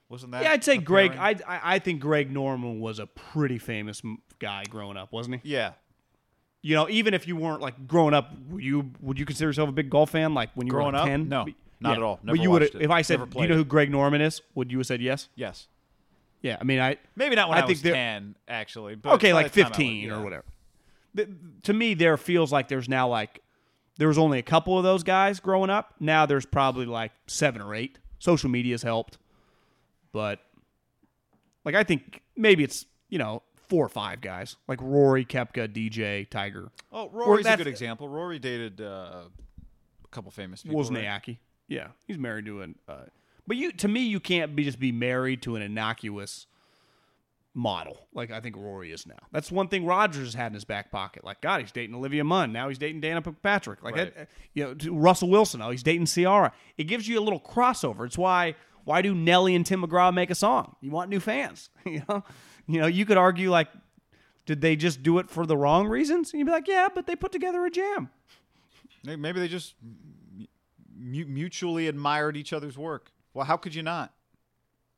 Wasn't that? Yeah, I'd say Greg. I, I think Greg Norman was a pretty famous guy growing up, wasn't he? yeah, You know, even if you weren't like growing up, you would you consider yourself a big golf fan? Like when you Growing were like up? ten? No, not at all. but you would if I said, do you know who Greg Norman is? Would you have said yes? yes. Yeah, I mean, I Maybe not when I I, think was ten, actually. But okay, like the time I was- 15 yeah. or whatever. to me, there feels like there's now like there was only a couple of those guys growing up. Now there's probably like seven or eight. Social media's helped, but like I think maybe it's you know four or five guys like Rory, Koepka, DJ, Tiger, Oh, Rory's a good example. Rory dated uh, a couple famous people. right? Yeah, he's married to an. Uh, but you, to me, you can't be just be married to an innocuous model like I think Rory is now. That's one thing Rodgers has had in his back pocket. Like God, he's dating Olivia Munn. Now he's dating Danica Patrick. Like Right. that- you know, Russell Wilson. Oh, he's dating Ciara. It gives you a little crossover. It's why why do Nelly and Tim McGraw make a song? You want new fans. you know, you know. You could argue like, did they just do it for the wrong reasons? And you'd be like, yeah, but they put together a jam. Maybe they just mu- mutually admired each other's work. Well, how could you not?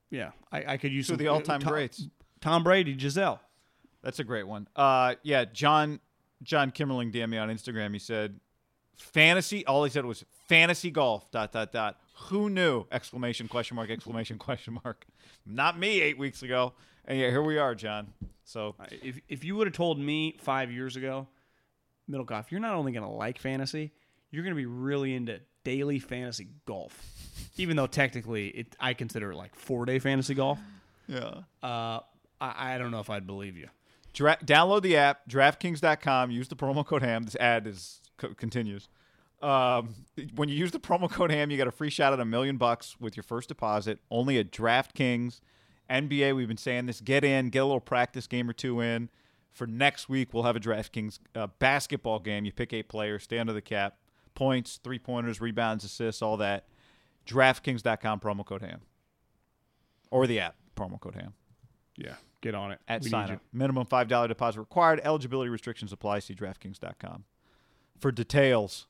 Yeah, I, I could use Two of the all-time Tom- greats. Tom Brady, Gisele. That's a great one. Uh, yeah, John John Kimmerling DM me on Instagram. He said, "Fantasy." All he said was "fantasy golf." Dot dot dot. Who knew? Exclamation question mark! Exclamation question mark! Not me eight weeks ago. And yeah, here we are, John. So If if you would have told me five years ago, Middlekauff, you're not only going to like fantasy, you're going to be really into daily fantasy golf. Even though technically, it I consider it like four day fantasy golf. yeah. Uh, I, I don't know if I'd believe you. Dra- download the app, DraftKings.com. Use the promo code HAM. This ad is co- continues. Um, when you use the promo code HAM, you get a free shot at a million bucks with your first deposit. Only at DraftKings. NBA, we've been saying this. Get in, get a little practice game or two in. For next week, we'll have a DraftKings uh, basketball game. You pick eight players, stay under the cap. Points, three pointers, rebounds, assists, all that. DraftKings.com, promo code HAM. Or the app, promo code HAM Yeah, get on it. at We sign up. Minimum five dollar deposit required. Eligibility restrictions apply. See DraftKings.com for details.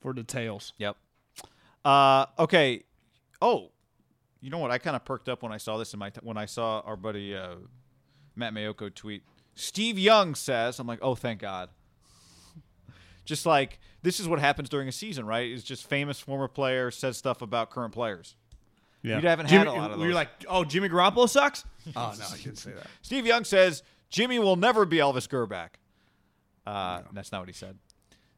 for details. Yep. Uh, okay. Oh, you know what? I kind of perked up when I saw this in my t- when I saw our buddy uh, Matt Maiocco tweet. Steve Young says, "I'm like, oh, thank God." Just like this is what happens during a season, right? Is just famous former player says stuff about current players. Yeah, You haven't had a lot of those. You're like, oh, Jimmy Garoppolo sucks. oh no, I didn't say that. Steve Young says Jimmy will never be Elvis Grbac. Uh, That's not what he said.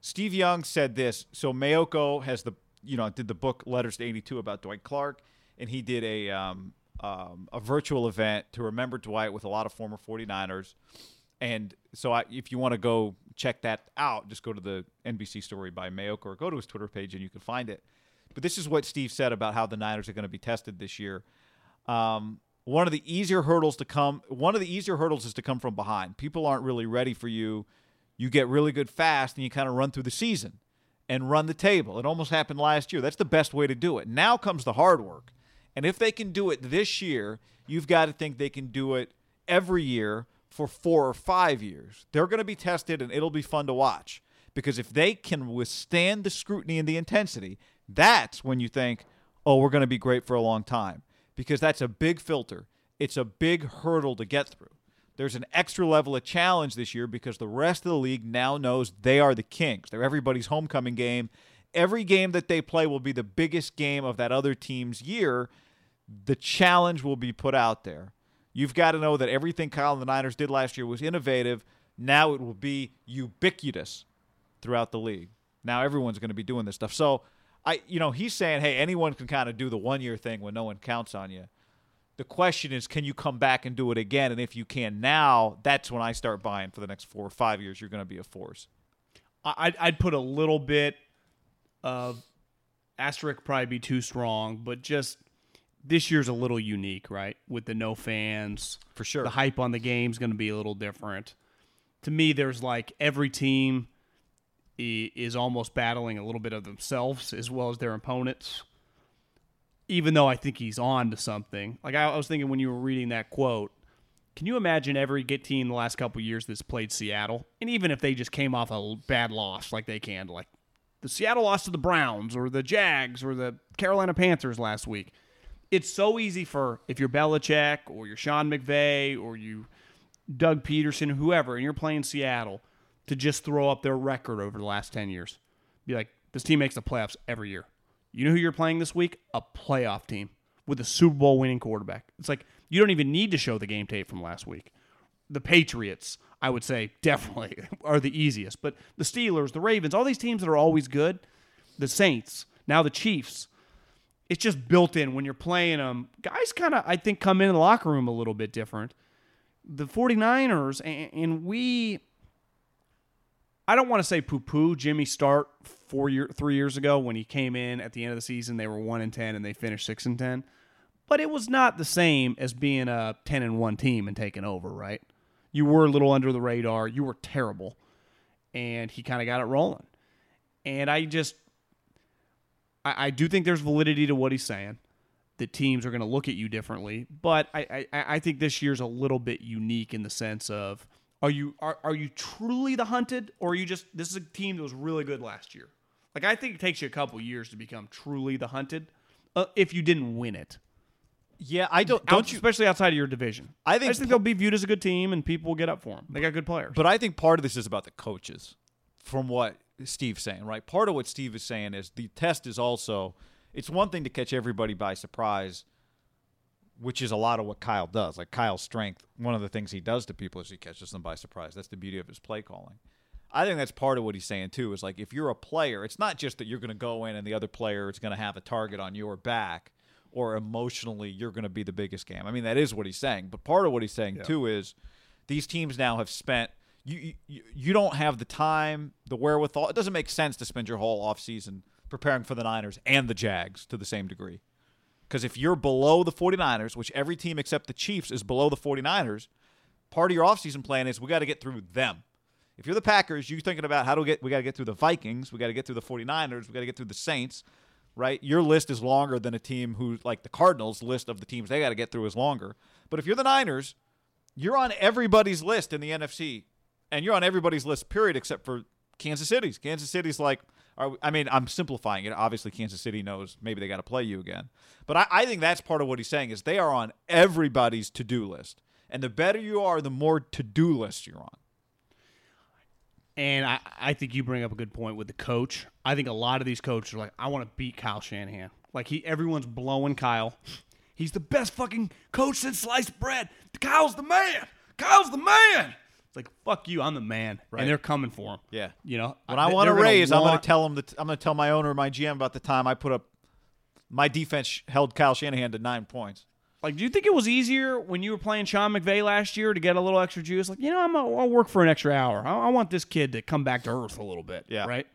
Steve Young said this. So Maiocco has the you know did the book Letters to 82 about Dwight Clark, and he did a um, um, a virtual event to remember Dwight with a lot of former 49ers. And so I, if you want to go check that out, just go to the NBC story by Maiocco or go to his Twitter page and you can find it. But this is what Steve said about how the Niners are going to be tested this year. Um, one of the easier hurdles to come, one of the easier hurdles is to come from behind. People aren't really ready for you. You get really good fast and you kind of run through the season and run the table. It almost happened last year. That's the best way to do it. Now comes the hard work. And if they can do it this year, you've got to think they can do it every year for four or five years. They're going to be tested and it'll be fun to watch because if they can withstand the scrutiny and the intensity, that's when you think, oh, we're going to be great for a long time because that's a big filter. It's a big hurdle to get through. There's an extra level of challenge this year because the rest of the league now knows they are the kings. They're everybody's homecoming game. Every game that they play will be the biggest game of that other team's year. The challenge will be put out there. You've got to know that everything Kyle and the Niners did last year was innovative. Now it will be ubiquitous throughout the league. Now everyone's going to be doing this stuff. So I you know, he's saying, "Hey, anyone can kind of do the one year thing when no one counts on you." The question is, can you come back and do it again? And if you can now, that's when I start buying for the next 4 or 5 years you're going to be a force. I'd, I'd put a little bit of asterisk probably be too strong, but just this year's a little unique, right? With the no fans, For sure. The hype on the game's going to be a little different. To me, there's like every team is almost battling a little bit of themselves as well as their opponents. Even though I think he's on to something. Like I, I was thinking when you were reading that quote, can you imagine every get team the last couple years that's played Seattle, and even if they just came off a bad loss like they can, like the Seattle lost to the Browns or the Jags or the Carolina Panthers last week, it's so easy for if you're Belichick or you're Sean McVay or you Doug Pederson, whoever, and you're playing Seattle, to just throw up their record over the last ten years. Be like, this team makes the playoffs every year. You know who you're playing this week? A playoff team with a Super Bowl winning quarterback. It's like you don't even need to show the game tape from last week. The Patriots. I would say definitely are the easiest. But the Steelers, the Ravens, all these teams that are always good, the Saints, now the Chiefs, it's just built in when you're playing them. Guys kind of, I think, come in the locker room a little bit different. The 49ers, and, and we, I don't want to say poo poo Jimmy Start four year, three years ago when he came in at the end of the season. They were 1 and 10 and they finished 6 and 10. But it was not the same as being a 10 and 1 team and taking over, right? You were a little under the radar. You were terrible. And he kind of got it rolling. And I just, I, I do think there's validity to what he's saying. That teams are going to look at you differently, but I, I I think this year's a little bit unique in the sense of are you are, are you truly the hunted or are you just this is a team that was really good last year? Like I think it takes you a couple years to become truly the hunted uh, if you didn't win it. Yeah, I don't. Don't you? especially outside of your division. I think I just think they'll be viewed as a good team and people will get up for them. They got good players. But I think part of this is about the coaches, from what Steve's saying, right? Part of what Steve is saying is the test is also it's one thing to catch everybody by surprise, which is a lot of what Kyle does. Like Kyle's strength, one of the things he does to people is he catches them by surprise. That's the beauty of his play calling. I think that's part of what he's saying too. Is like if you're a player, it's not just that you're going to go in and the other player is going to have a target on your back, or emotionally you're going to be the biggest game. I mean that is what he's saying. But part of what he's saying too is these teams now have spent. You, you you don't have the time, the wherewithal. It doesn't make sense to spend your whole offseason preparing for the Niners and the Jags to the same degree. Because if you're below the 49ers, which every team except the Chiefs is below the 49ers, part of your offseason plan is we got to get through them. If you're the Packers, you're thinking about how do we get we got to get through the Vikings, we got to get through the 49ers, we got to get through the Saints, right? Your list is longer than a team who like the Cardinals list of the teams they got to get through is longer. But if you're the Niners, you're on everybody's list in the NFC, and you're on everybody's list period except for Kansas City's. Kansas City's like, I mean, I'm simplifying it. Obviously, Kansas City knows maybe they got to play you again, but I, I think that's part of what he's saying is they are on everybody's to do list, and the better you are, the more to do list you're on. And I, I think you bring up a good point with the coach. I think a lot of these coaches are like, I want to beat Kyle Shanahan. Like he, everyone's blowing Kyle. He's the best fucking coach since sliced bread. Kyle's the man. Kyle's the man. It's like fuck you. I'm the man, Right. and they're coming for him. Yeah. you know. When I they- want gonna raise, I'm going to tell them. that I'm going to tell my owner, my GM, about the time I put up my defense held Kyle Shanahan to nine points. Like, do you think it was easier when you were playing Sean McVay last year to get a little extra juice? Like, you know, I'm a, I'll work for an extra hour. I, I want this kid to come back to earth a little bit. Yeah. Right.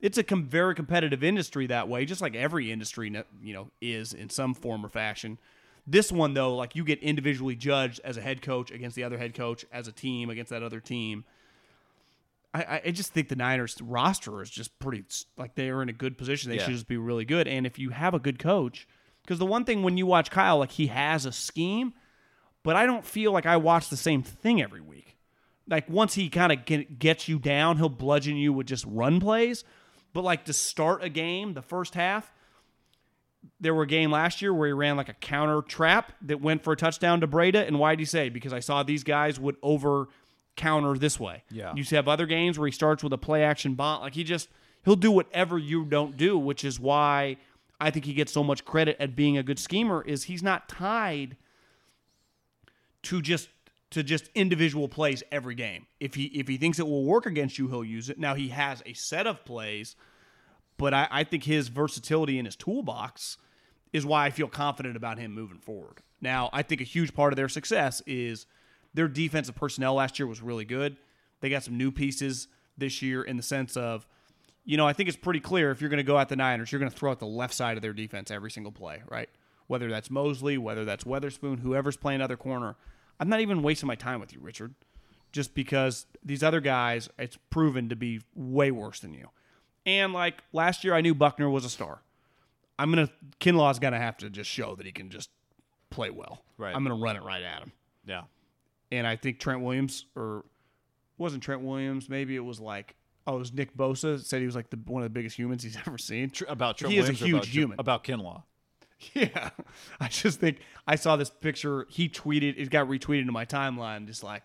It's a com- very competitive industry that way, just like every industry, you know, is in some form or fashion. This one, though, like you get individually judged as a head coach against the other head coach, as a team against that other team. I, I- just think the Niners roster is just pretty like they are in a good position. They Yeah. should just be really good. And if you have a good coach, because the one thing when you watch Kyle, like he has a scheme, but I don't feel like I watch the same thing every week. Like once he kind of get, gets you down, he'll bludgeon you with just run plays. But like to start a game, the first half, there were a game last year where he ran like a counter trap that went for a touchdown to Breida. And why did he say? Because I saw these guys would over counter this way. Yeah. You have other games where he starts with a play action bomb. Like he just he'll do whatever you don't do, which is why I think he gets so much credit at being a good schemer. Is he's not tied to just to just individual plays every game. If he if he thinks it will work against you, he'll use it. Now he has a set of plays, but I, I think his versatility in his toolbox is why I feel confident about him moving forward. Now I think a huge part of their success is their defensive personnel last year was really good. They got some new pieces this year in the sense of, you know, I think it's pretty clear if you're going to go at the Niners, you're going to throw out the left side of their defense every single play, right? Whether that's Mosley, whether that's Witherspoon, whoever's playing other corner. I'm not even wasting my time with you, Richard, just because these other guys, it's proven to be way worse than you. And like last year, I knew Buckner was a star. I'm gonna Kinlaw's gonna have to just show that he can just play well. Right. I'm gonna run it right at him. Yeah. And I think Trent Williams or wasn't Trent Williams, maybe it was like oh, it was Nick Bosa said he was like the one of the biggest humans he's ever seen. About Trent he is a huge about, human. about Kinlaw. Yeah. I just think I saw this picture. He tweeted, it got retweeted to my timeline, just like,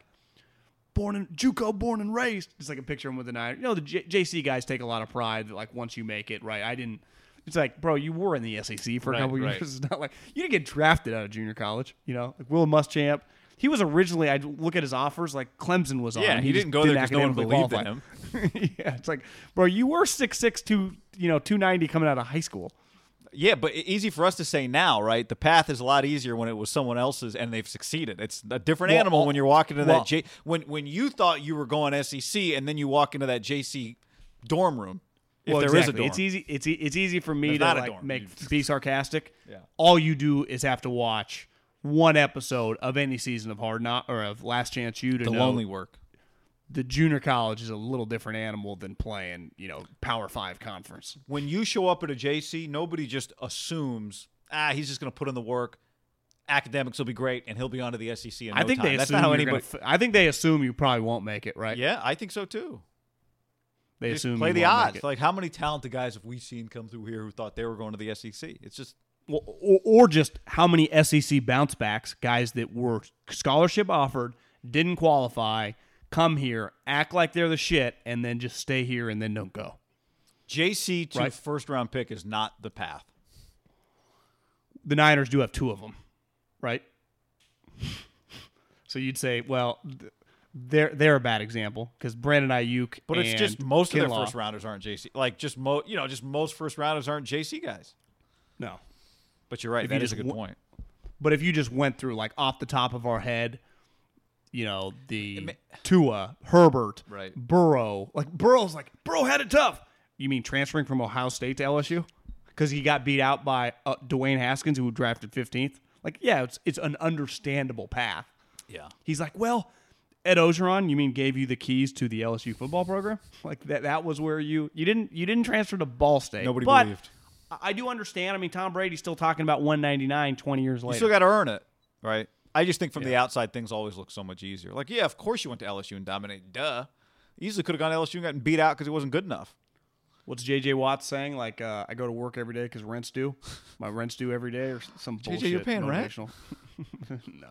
born in Juco, born and raised. Just like a picture of him with an nine. You know, the J- JC guys take a lot of pride that, like, once you make it, right? I didn't. It's like, bro, you were in the SEC for a Right, couple right. years. It's not like you didn't get drafted out of junior college, you know? Like Will Muschamp, he was originally. I look at his offers like Clemson was on. Yeah, him. he, didn't go there because no one believed in him. yeah, it's like, bro, you were six six two, you know, two ninety coming out of high school. Yeah, but easy for us to say now, right? The path is a lot easier when it was someone else's and they've succeeded. It's a different Well, animal oh, when you're walking into well- that J when when you thought you were going SEC and then you walk into that JC dorm room. If well, there is exactly. a dorm. It's easy. It's it's easy for me There's to like make be sarcastic. Yeah. All you do is have to watch one episode of any season of Hard Knock or of Last Chance U to the know lonely work. The junior college is a little different animal than playing, you know, Power Five conference. When you show up at a JC, nobody just assumes, ah, he's just going to put in the work. Academics will be great, and he'll be onto the SEC in no I think time. they That's assume not how anybody. gonna f- I think they assume you probably won't make it, right? yeah, I think so too. They Just assume play you the won't make odds. it. Like how many talented guys have we seen come through here who thought they were going to the SEC? It's just Well, or, or just how many SEC bounce backs, guys that were scholarship offered, didn't qualify, come here, act like they're the shit, and then just stay here and then don't go. JC to Right. first round pick is not the path. The Niners do have two of them, right? so you'd say, well, they're they're a bad example because Brandon Aiyuk, But it's just most of their first rounders aren't JC. Like just mo, you know, just most first rounders aren't JC guys. No, But you're right. If That you is a good point. But if you just went through like off the top of our head, you know, the ma- Tua, Herbert, Right. Burrow, like Burrow's like Burrow had it tough. You mean transferring from Ohio State to LSU because he got beat out by uh, Dwayne Haskins, who drafted 15th? Like, yeah, it's it's an understandable path. Yeah. He's like, well, Ed Orgeron, you mean gave you the keys to the LSU football program? Like that that was where you you didn't you didn't transfer to Ball State. Nobody but believed. I- I do understand. I mean, Tom Brady's still talking about 199 20 years later. You still got to earn it, right? I just think from the outside things always look so much easier. Like, yeah, of course you went to LSU and dominated. Duh. Easily could have gone to LSU and gotten beat out because it wasn't good enough. What's JJ Watt saying? Like, uh, I go to work every day because rent's due. My rent's due every day, or some bullshit. JJ, you're paying rent? no.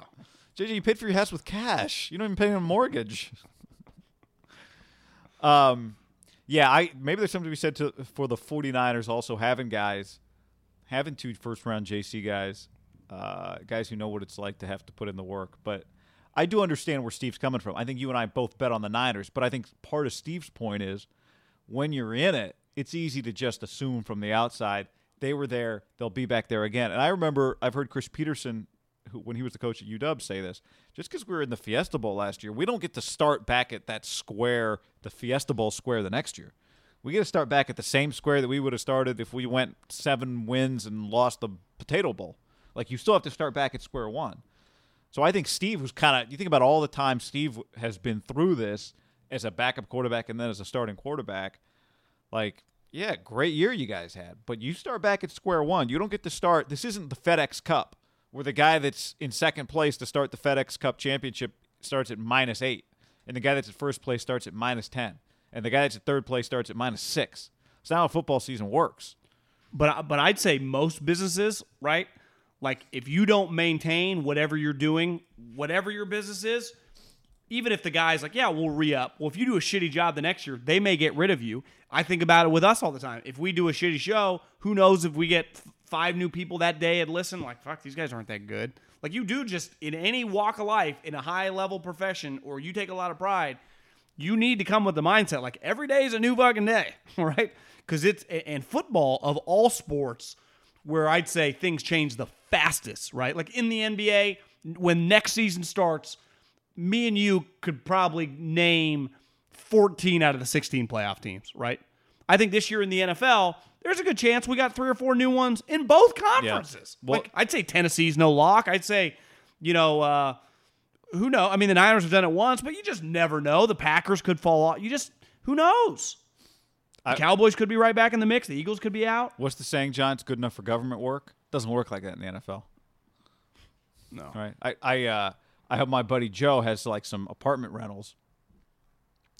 JJ, you paid for your house with cash. You don't even pay a mortgage. um, yeah, I maybe there's something to be said to for the 49ers also having guys, having two first round JC guys, uh, guys who know what it's like to have to put in the work. But I do understand where Steve's coming from. I think you and I both bet on the Niners, but I think part of Steve's point is when you're in it, it's easy to just assume from the outside they were there, they'll be back there again. And I remember I've heard Chris Petersen, who, when he was the coach at UW, say this: just because we were in the Fiesta Bowl last year, we don't get to start back at that square, the Fiesta Bowl square, the next year. We get to start back at the same square that we would have started if we went seven wins and lost the Potato Bowl. Like you still have to start back at square one. So I think Steve was kind of you think about all the time Steve has been through this as a backup quarterback and then as a starting quarterback. Like, yeah, great year you guys had, but you start back at square one. You don't get to start. This isn't the FedEx Cup where the guy that's in second place to start the FedEx Cup championship starts at minus eight, and the guy that's at first place starts at minus ten, and the guy that's at third place starts at minus six. It's not how football season works. But but I'd say most businesses, right? Like if you don't maintain whatever you're doing, whatever your business is, even if the guy's like, yeah, we'll re up. Well, if you do a shitty job the next year, they may get rid of you. I think about it with us all the time. If we do a shitty show, who knows if we get f- five new people that day and listen? Like, fuck, these guys aren't that good. Like you do just in any walk of life, in a high level profession, or you take a lot of pride, you need to come with the mindset like every day is a new fucking day, right? Because it's and football of all sports, where I'd say things change the fastest, right? Like in the NBA, when next season starts, me and you could probably name 14 out of the 16 playoff teams, right? I think this year in the NFL, there's a good chance we got three or four new ones in both conferences. Well- like I'd say Tennessee's no lock. I'd say, you know, uh, who knows? I mean, the Niners have done it once, but you just never know. The Packers could fall off. You just who knows? The I- Cowboys could be right back in the mix. The Eagles could be out. What's the saying, John? It's good enough for government work. Doesn't work like that in the NFL. No. Right. I I uh I have my buddy Joe has like some apartment rentals.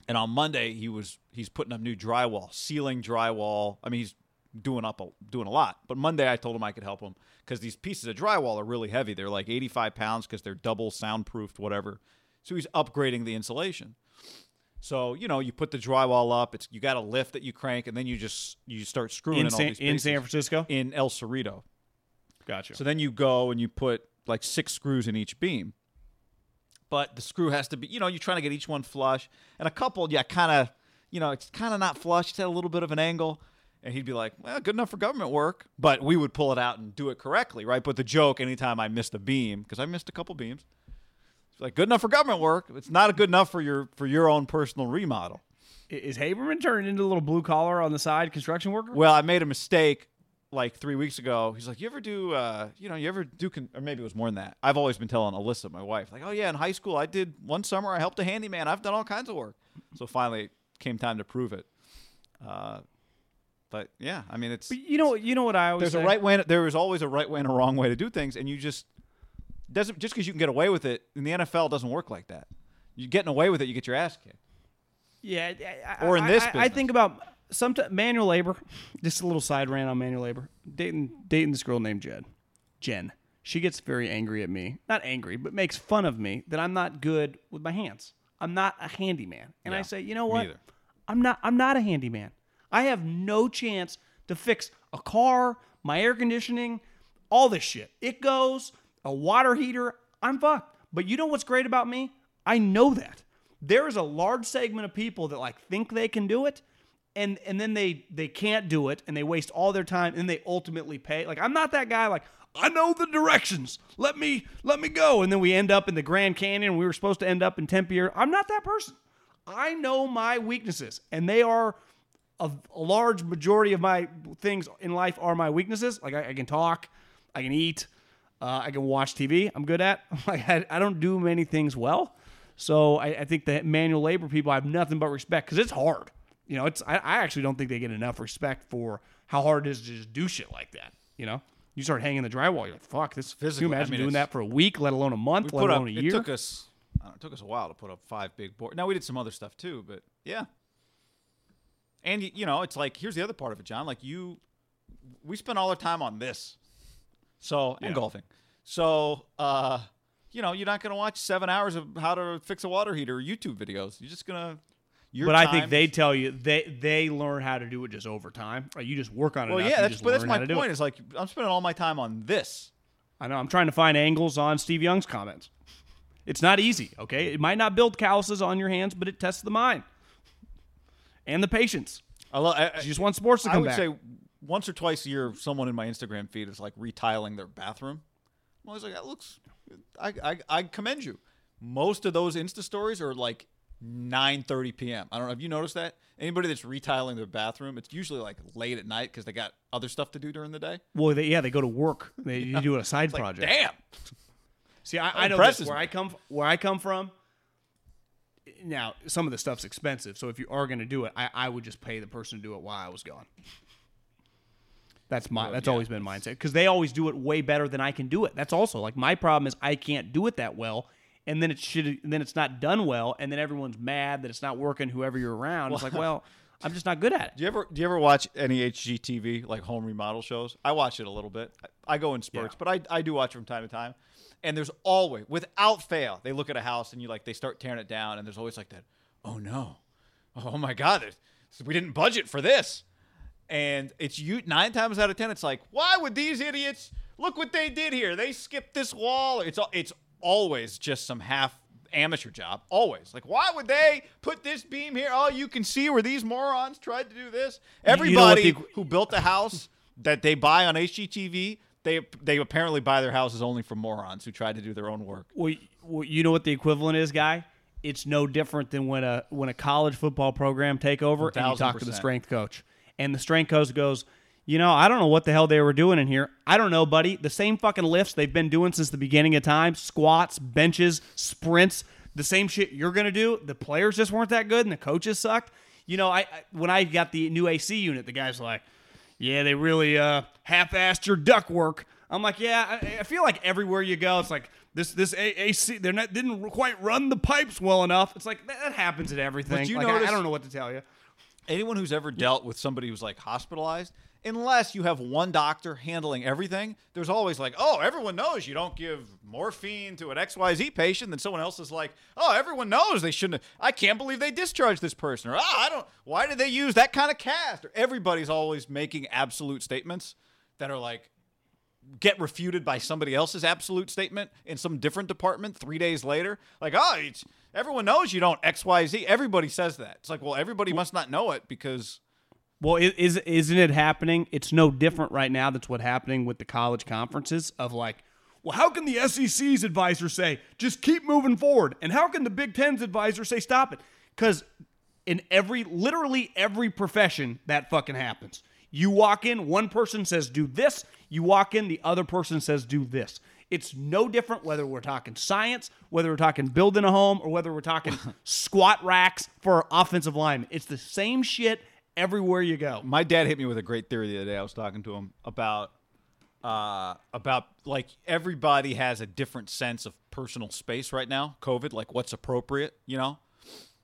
And on Monday he was he's putting up new drywall, ceiling drywall. I mean he's doing up a, doing a lot. But Monday I told him I could help him because these pieces of drywall are really heavy. They're like 85 pounds because they're double soundproofed, whatever. So he's upgrading the insulation. So you know you put the drywall up. It's you got a lift that you crank, and then you just you start screwing In in, all San, in. San Francisco. in El Cerrito. Gotcha. So then you go and you put like six screws in each beam. but the screw has to be, you know, you're trying to get each one flush. And a couple, yeah, kind of, you know, it's kind of not flush. It's at a little bit of an angle. And he'd be like, well, good enough for government work. But we would pull it out and do it correctly, right? But the joke, anytime I missed a beam, because I missed a couple beams, it's like good enough for government work. It's not good enough for your for your own personal remodel. Is Haberman turned into a little blue collar on the side construction worker? Well, I made a mistake like three weeks ago. He's like, "You ever do? Uh, you know, you ever do? Con-, or maybe it was more than that. I've always been telling Alyssa, my wife, like, "Oh yeah, in high school, I did one summer. I helped a handyman. I've done all kinds of work." So finally, came time to prove it. Uh, but yeah, I mean, it's But you know, you know what I always there's say? a right way. There is always a right way and a wrong way to do things, and you just doesn't just because you can get away with it in the NFL doesn't work like that. You're getting away with it, you get your ass kicked. Yeah, I- Or in this I, I business. think about some manual labor. Just a little side rant on manual labor. Dating dating this girl named Jen. Jen. She gets very angry at me. Not angry, but makes fun of me that I'm not good with my hands. I'm not a handyman. And I say, you know what? I'm not I'm not a handyman. I have no chance to fix a car, my air conditioning, all this shit. It goes, a water heater, I'm fucked. But you know what's great about me? I know that. There is a large segment of people that like think they can do it and and then they they can't do it and they waste all their time and they ultimately pay. Like I'm not that guy like I know the directions. Let me let me go and then we end up in the Grand Canyon. We were supposed to end up in Tempe. I'm not that person. I know my weaknesses, and they are a, a large majority of my things in life are my weaknesses. Like I, I can talk, I can eat, uh, I can watch TV. I'm good at. Like I, I don't do many things well, so I, I think the manual labor people I have nothing but respect because it's hard. You know, it's I, I actually don't think they get enough respect for how hard it is to just do shit like that. You know, you start hanging the drywall, you're like, fuck this. Can Physically, you I imagine mean, doing that for a week, let alone a month, let put up. alone a It took us. I know, it took us a while to put up five big boards. Now we did some other stuff too, but yeah. And you know, it's like here's the other part of it, John. Like you, we spent all our time on this, so and Yeah. golfing. So, uh, you know, you're not gonna watch seven hours of how to fix a water heater YouTube videos. You're just gonna. Your but I think they tell you they they learn how to do it just over time. Right? You just work on it. Well, enough, yeah, that's but that's my how to do point. Is like I'm spending all my time on this. I know. I'm trying to find angles on Steve Young's comments. It's not easy. Okay, it might not build calluses on your hands, but it tests the mind and the patience. I love. I, You just want sports to I come would back. say once or twice a year, someone in my Instagram feed is like retiling their bathroom. I'm always like, that looks. I, I I commend you. Most of those Insta stories are like 9:30 p.m. I don't know. Have you noticed that? Anybody that's retiling their bathroom, it's usually like late at night because they got other stuff to do during the day. well, they, yeah, they go to work. They you do a side like, project. damn. See, I, I know this, where me. I come where I come from. Now, some of the stuff's expensive, so if you are going to do it, I, I would just pay the person to do it while I was gone. That's my. That's yeah. always been mindset because they always do it way better than I can do it. That's also like my problem is I can't do it that well, and then it should. Then it's not done well, and then everyone's mad that it's not working. Whoever you're around, it's like, well, I'm just not good at it. Do you ever do you ever watch any HGTV like home remodel shows? I watch it a little bit. I, I go in spurts, Yeah. but I, I do watch from time to time. And there's always, without fail, they look at a house and you like they start tearing it down, and there's always like that. Oh no, oh my God, we didn't budget for this. And it's you nine times out of ten, it's like, why would these idiots look what they did here? They skipped this wall. It's it's always just some half amateur job. Always like, why would they put this beam here? Oh, you can see where these morons tried to do this. you know Everybody the- who built a house that they buy on HGTV, they they apparently buy their houses only from morons who tried to do their own work. Well, well, you know what the equivalent is, guy? It's no different than when a when a college football program take over and you 1000%. talk to the strength coach, and the strength coach goes, "You know, I don't know what the hell they were doing in here. I don't know, buddy. The same fucking lifts they've been doing since the beginning of time: squats, benches, sprints, the same shit you're gonna do. The players just weren't that good, and the coaches sucked. You know, I, I when I got the new AC unit, the guys were like." yeah, they really uh, half-assed your duct work. I'm like, yeah, I, I feel like everywhere you go, it's like this this AC they're not didn't quite run the pipes well enough. It's like that, that happens at everything. But you Like, I- I, don't know what to tell you. Anyone who's ever dealt with somebody who's like hospitalized, unless you have one doctor handling everything, there's always like, oh, everyone knows you don't give morphine to an XYZ patient. Then someone else is like, oh, everyone knows they shouldn't. I can't believe they discharged this person. Or, oh, I don't, why did they use that kind of cast? Or everybody's always making absolute statements that are like, get refuted by somebody else's absolute statement in some different department three days later. Like, oh, it's, everyone knows you don't X Y Z. Everybody says that. It's like, well, everybody must not know it because Well, is isn't it happening? It's no different right now. That's what's happening with the college conferences of like, well, how can the SEC's advisor say just keep moving forward, and how can the Big Ten's advisor say stop it? Because in every, literally every profession, that fucking happens. You walk in, one person says do this. You walk in, the other person says do this. It's no different whether we're talking science, whether we're talking building a home, or whether we're talking squat racks for offensive linemen. It's the same shit everywhere you go. my dad hit me with a great theory the other day. I was talking to him about uh, about like everybody has a different sense of personal space right now. COVID, like what's appropriate, you know.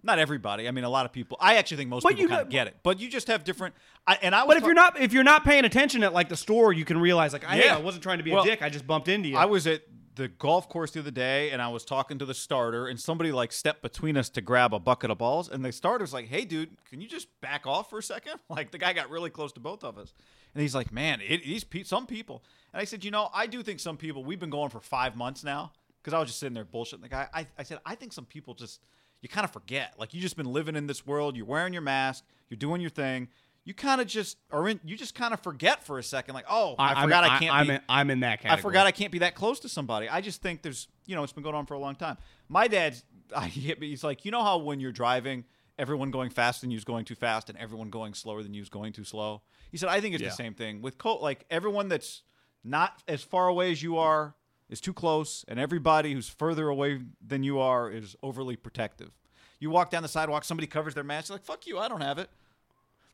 Not everybody. I mean, a lot of people. I actually think most But people kind of get it. But you just have different. I, and I was But if ta- you're not if you're not paying attention at like the store, you can realize like, hey, Yeah. I wasn't trying to be Well, a dick. I just bumped into you. I was at the golf course the other day and I was talking to the starter and somebody like stepped between us to grab a bucket of balls and the starter's like, "Hey dude, can you just back off for a second? Like the guy got really close to both of us. And he's like, "Man, it, these pe- some people." And I said, "You know, I do think some people we've been going for 5 months now because I was just sitting there bullshitting the guy. I, I said, "I think some people just you kind of forget. Like you just been living in this world, you're wearing your mask, you're doing your thing. You kind of just are in you just kind of forget for a second like, "Oh, I, I'm- forgot I, can't I'm be in, I'm in that category. I forgot I can't be that close to somebody. I just think there's, you know, it's been going on for a long time. My dad's, I. He's like, you know how when you're driving, everyone going fast than you is going too fast, and everyone going slower than you is going too slow. He said, I think it's Yeah. the same thing with co- like everyone that's not as far away as you are is too close, and everybody who's further away than you are is overly protective. You walk down the sidewalk, somebody covers their mask, like, fuck you, I don't have it.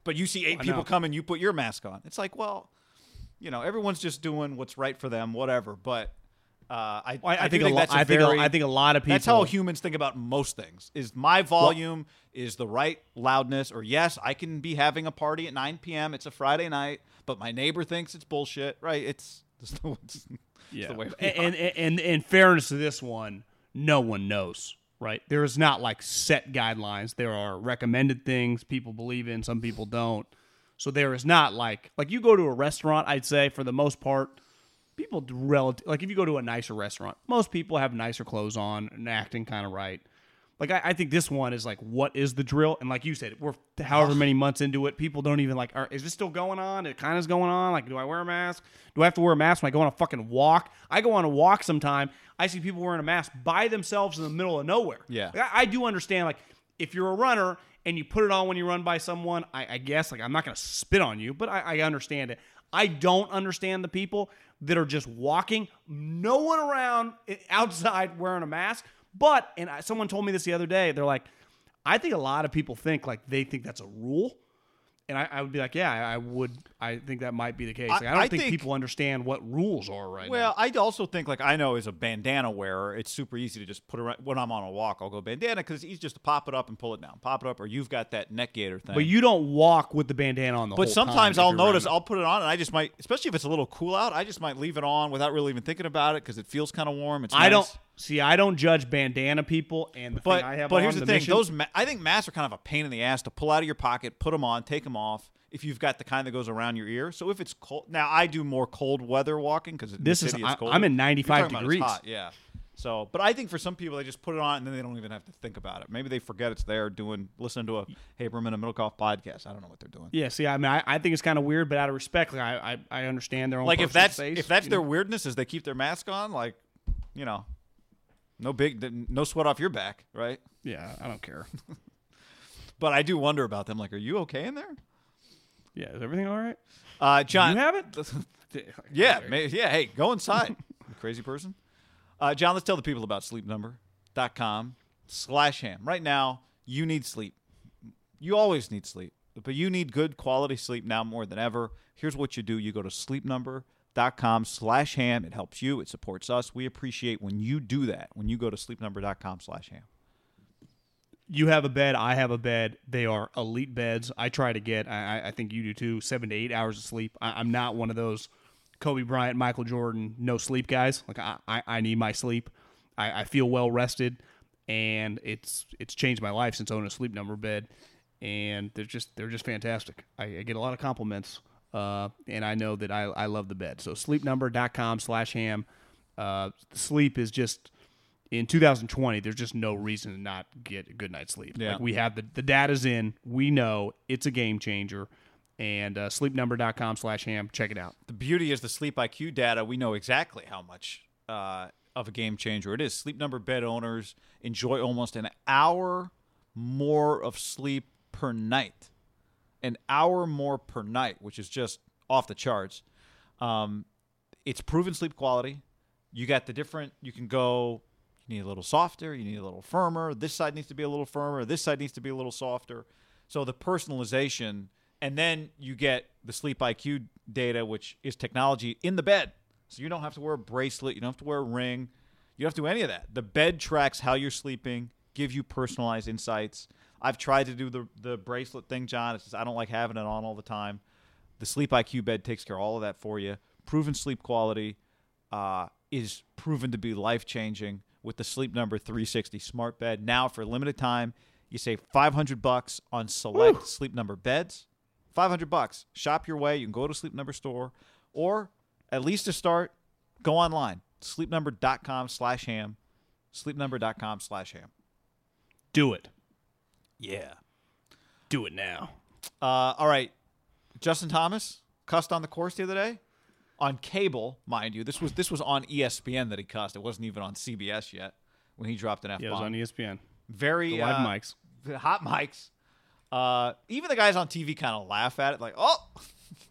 But you see eight I people know. come and you put your mask on. It's like, well, you know, everyone's just doing what's right for them, whatever. But uh, I, I, I do think, a lot. that's a I think a, I think a lot of people. that's how humans think about most things. Is my volume is the right loudness, or yes, I can be having a party at 9 p.m. It's a Friday night, but my neighbor thinks it's bullshit. Right? It's, it's, the- it's, it's Yeah. the way. and, and in fairness to this one, no one knows, right? There is not like set guidelines. There are recommended things people believe in, some people don't. So there is not like like you go to a restaurant. I'd say for the most part, people relative like if you go to a nicer restaurant, most people have nicer clothes on and acting kind of right. Like I, I think this one is like, what is the drill? And like you said, we're however many months into it, people don't even like. Are, is this still going on? It kind of is going on. Like, do I wear a mask? Do I have to wear a mask when I go on a fucking walk? I go on a walk sometime. I see people wearing a mask by themselves in the middle of nowhere. Yeah. Like, I, I do understand. Like, if you're a runner and you put it on when you run by someone, I, I guess like I'm not gonna spit on you, but I, I understand it. I don't understand the people that are just walking, no one around eh, outside wearing a mask. But and I, someone told me this the other day. They're like, I think a lot of people think like they think that's a rule, and I, I would be like, yeah, I, I would. I think that might be the case. I- Like, I, don't I think, think- people understand what rules are right Well, now. I also think like I know as a bandana wearer, it's super easy to just put around when I'm on a walk. I'll go bandana because it's easy just to pop it up and pull it down, pop it up, or you've got that neck gaiter thing. But you don't walk with the bandana on the. But sometimes time I'll notice. I'll put it on and I just might, especially if it's a little cool out, I just might leave it on without really even thinking about it because it feels kind of warm. It's I nice. don't see. I don't judge bandana people, and the But thing I have but on, here's the, the thing: mission- those ma- I think masks are kind of a pain in the ass to pull out of your pocket, put them on, take them off. If you've got the kind that goes around your ear, so if it's cold, now I do more cold weather walking because This is- I-. I'm in 95 degrees. Hot, yeah. So, but I think for some people, they just put it on and then they don't even have to think about it. Maybe they forget it's there, doing listening to a Haberman and Middlekauff podcast. I don't know what they're doing. Yeah, see, I mean, I, I think it's kind of weird, but out of respect, like, I, I I understand their own. like if that's space, if that's their know? weirdness is they keep their mask on like you know no big no sweat off your back right? Yeah, I don't care. but i do wonder about them. Like are you okay in there? Yeah, is everything all right? uh john you have it? yeah may, yeah hey go inside crazy person. Uh john let's tell the people about sleepnumber.com slash ham. Right now you need sleep. You always need sleep but you need good quality sleep now more than ever. Here's what you do. You go to sleepnumber.com slash ham it helps you it supports us we appreciate when you do that when you go to sleepnumber.com slash ham You have a bed. I have a bed. They are elite beds. I try to get. I, I- think you do too. Seven to eight hours of sleep. I, I'm not one of those Kobe Bryant, Michael Jordan, no sleep guys. Like I, I, I need my sleep. I, I feel well rested, and it's it's changed my life since owning a sleep number bed. And they're just they're just fantastic. I, I get a lot of compliments uh, and I know that I, I love the bed. So sleepnumber.com slash ham. Uh, sleep is just in 2020. There's just no reason to not get a good night's sleep. Yeah. Like we have the the data's in. We know it's a game changer. And uh, sleepnumber.com slash ham. Check it out. The beauty is the sleep IQ data. We know exactly how much uh, of a game changer it is. Sleep Number bed owners enjoy almost an hour more of sleep per night, an hour more per night, which is just off the charts. Um, it's proven sleep quality. You got the different. You can go. You need a little softer. You need a little firmer. This side needs to be a little firmer. This side needs to be a little softer. So the personalization, and then you get the sleep IQ data, which is technology in the bed. So you don't have to wear a bracelet. You don't have to wear a ring. You don't have to do any of that. The bed tracks how you're sleeping, gives you personalized insights. I've tried to do the the bracelet thing, John. It's just I don't like having it on all the time. The Sleep IQ bed takes care of all of that for you. Proven sleep quality uh, is proven to be life changing with the Sleep Number 360 smart bed. Now, for a limited time, you save 500 bucks on select Sleep Number beds. 500 bucks. Shop your way. You can go to Sleep Number store, or at least to start, go online. Sleepnumber.com slash ham. Sleepnumber.com slash ham. Do it. Yeah. Do it now. Uh, all right. Justin Thomas cussed on the course the other day on cable, mind you. This was this was on ESPN that he cussed. It wasn't even on CBS yet when he dropped an F bomb. Yeah, it was on ESPN. Very The live uh, mics. the hot mics. Uh, even the guys on TV kind of laugh at it, like, oh,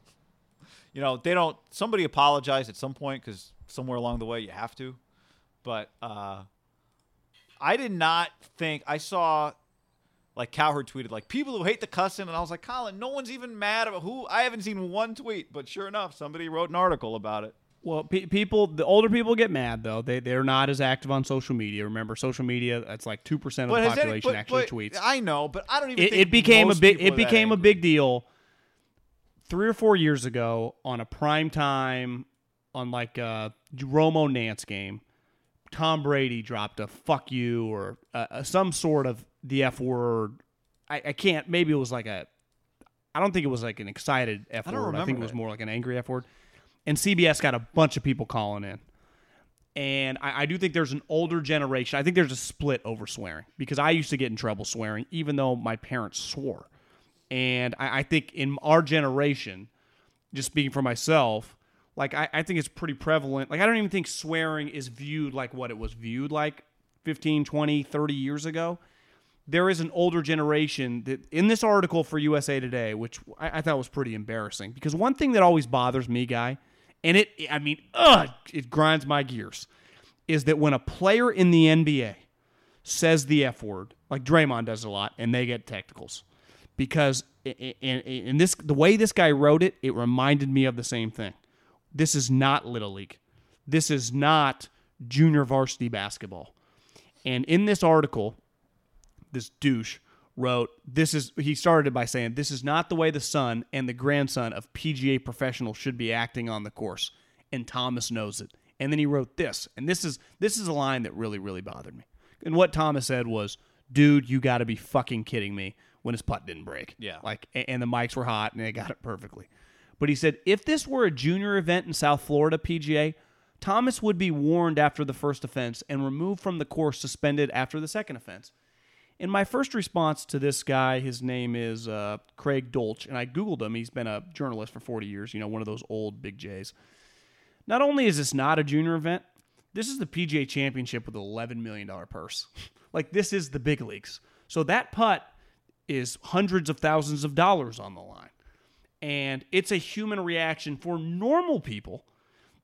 you know, they don't. Somebody apologized at some point because somewhere along the way you have to. But uh, I did not think I saw like Cowherd tweeted like people who hate the cussing, and I was like, Colin, no one's even mad about who. I haven't seen one tweet, but sure enough, somebody wrote an article about it. Well, pe- people, the older people get mad though. They they're not as active on social media. Remember, social media that's like two percent of the has any- population but- actually but tweets. I know, but I don't even. It, think it became a big it became a big deal three or four years ago on a prime time on like a Romo Nance game. Tom Brady dropped a "fuck you" or uh, uh, some sort of the f word. I, I can't. Maybe it was like a. I don't think it was like an excited f I don't word. I think it was more like an angry f word. And CBS got a bunch of people calling in. And I, I do think there's an older generation. I think there's a split over swearing because I used to get in trouble swearing, even though my parents swore. And I, I think in our generation, just speaking for myself, like I, I think it's pretty prevalent. Like I don't even think swearing is viewed like what it was viewed like 15, 20, 30 years ago. There is an older generation that in this article for USA Today, which I, I thought was pretty embarrassing because one thing that always bothers me, guy, and it, I mean, ugh, it grinds my gears, is that when a player in the NBA says the F word, like Draymond does a lot, and they get technicals. Because in this, the way this guy wrote it, it reminded me of the same thing. This is not Little League. This is not junior varsity basketball. And in this article, this douche wrote, This is, he started by saying, This is not the way the son and the grandson of PGA professionals should be acting on the course. And Thomas knows it. And then he wrote this. And this is this is a line that really, really bothered me. And what Thomas said was, Dude, you got to be fucking kidding me when his putt didn't break. Yeah. Like, and the mics were hot and they got it perfectly. But he said, if this were a junior event in South Florida PGA, Thomas would be warned after the first offense and removed from the course, suspended after the second offense. And my first response to this guy, his name is uh, Craig Dolch, and I Googled him. He's been a journalist for 40 years, you know, one of those old big J's. Not only is this not a junior event, this is the PGA Championship with an $11 million purse. like, this is the big leagues. So that putt is hundreds of thousands of dollars on the line. And it's a human reaction for normal people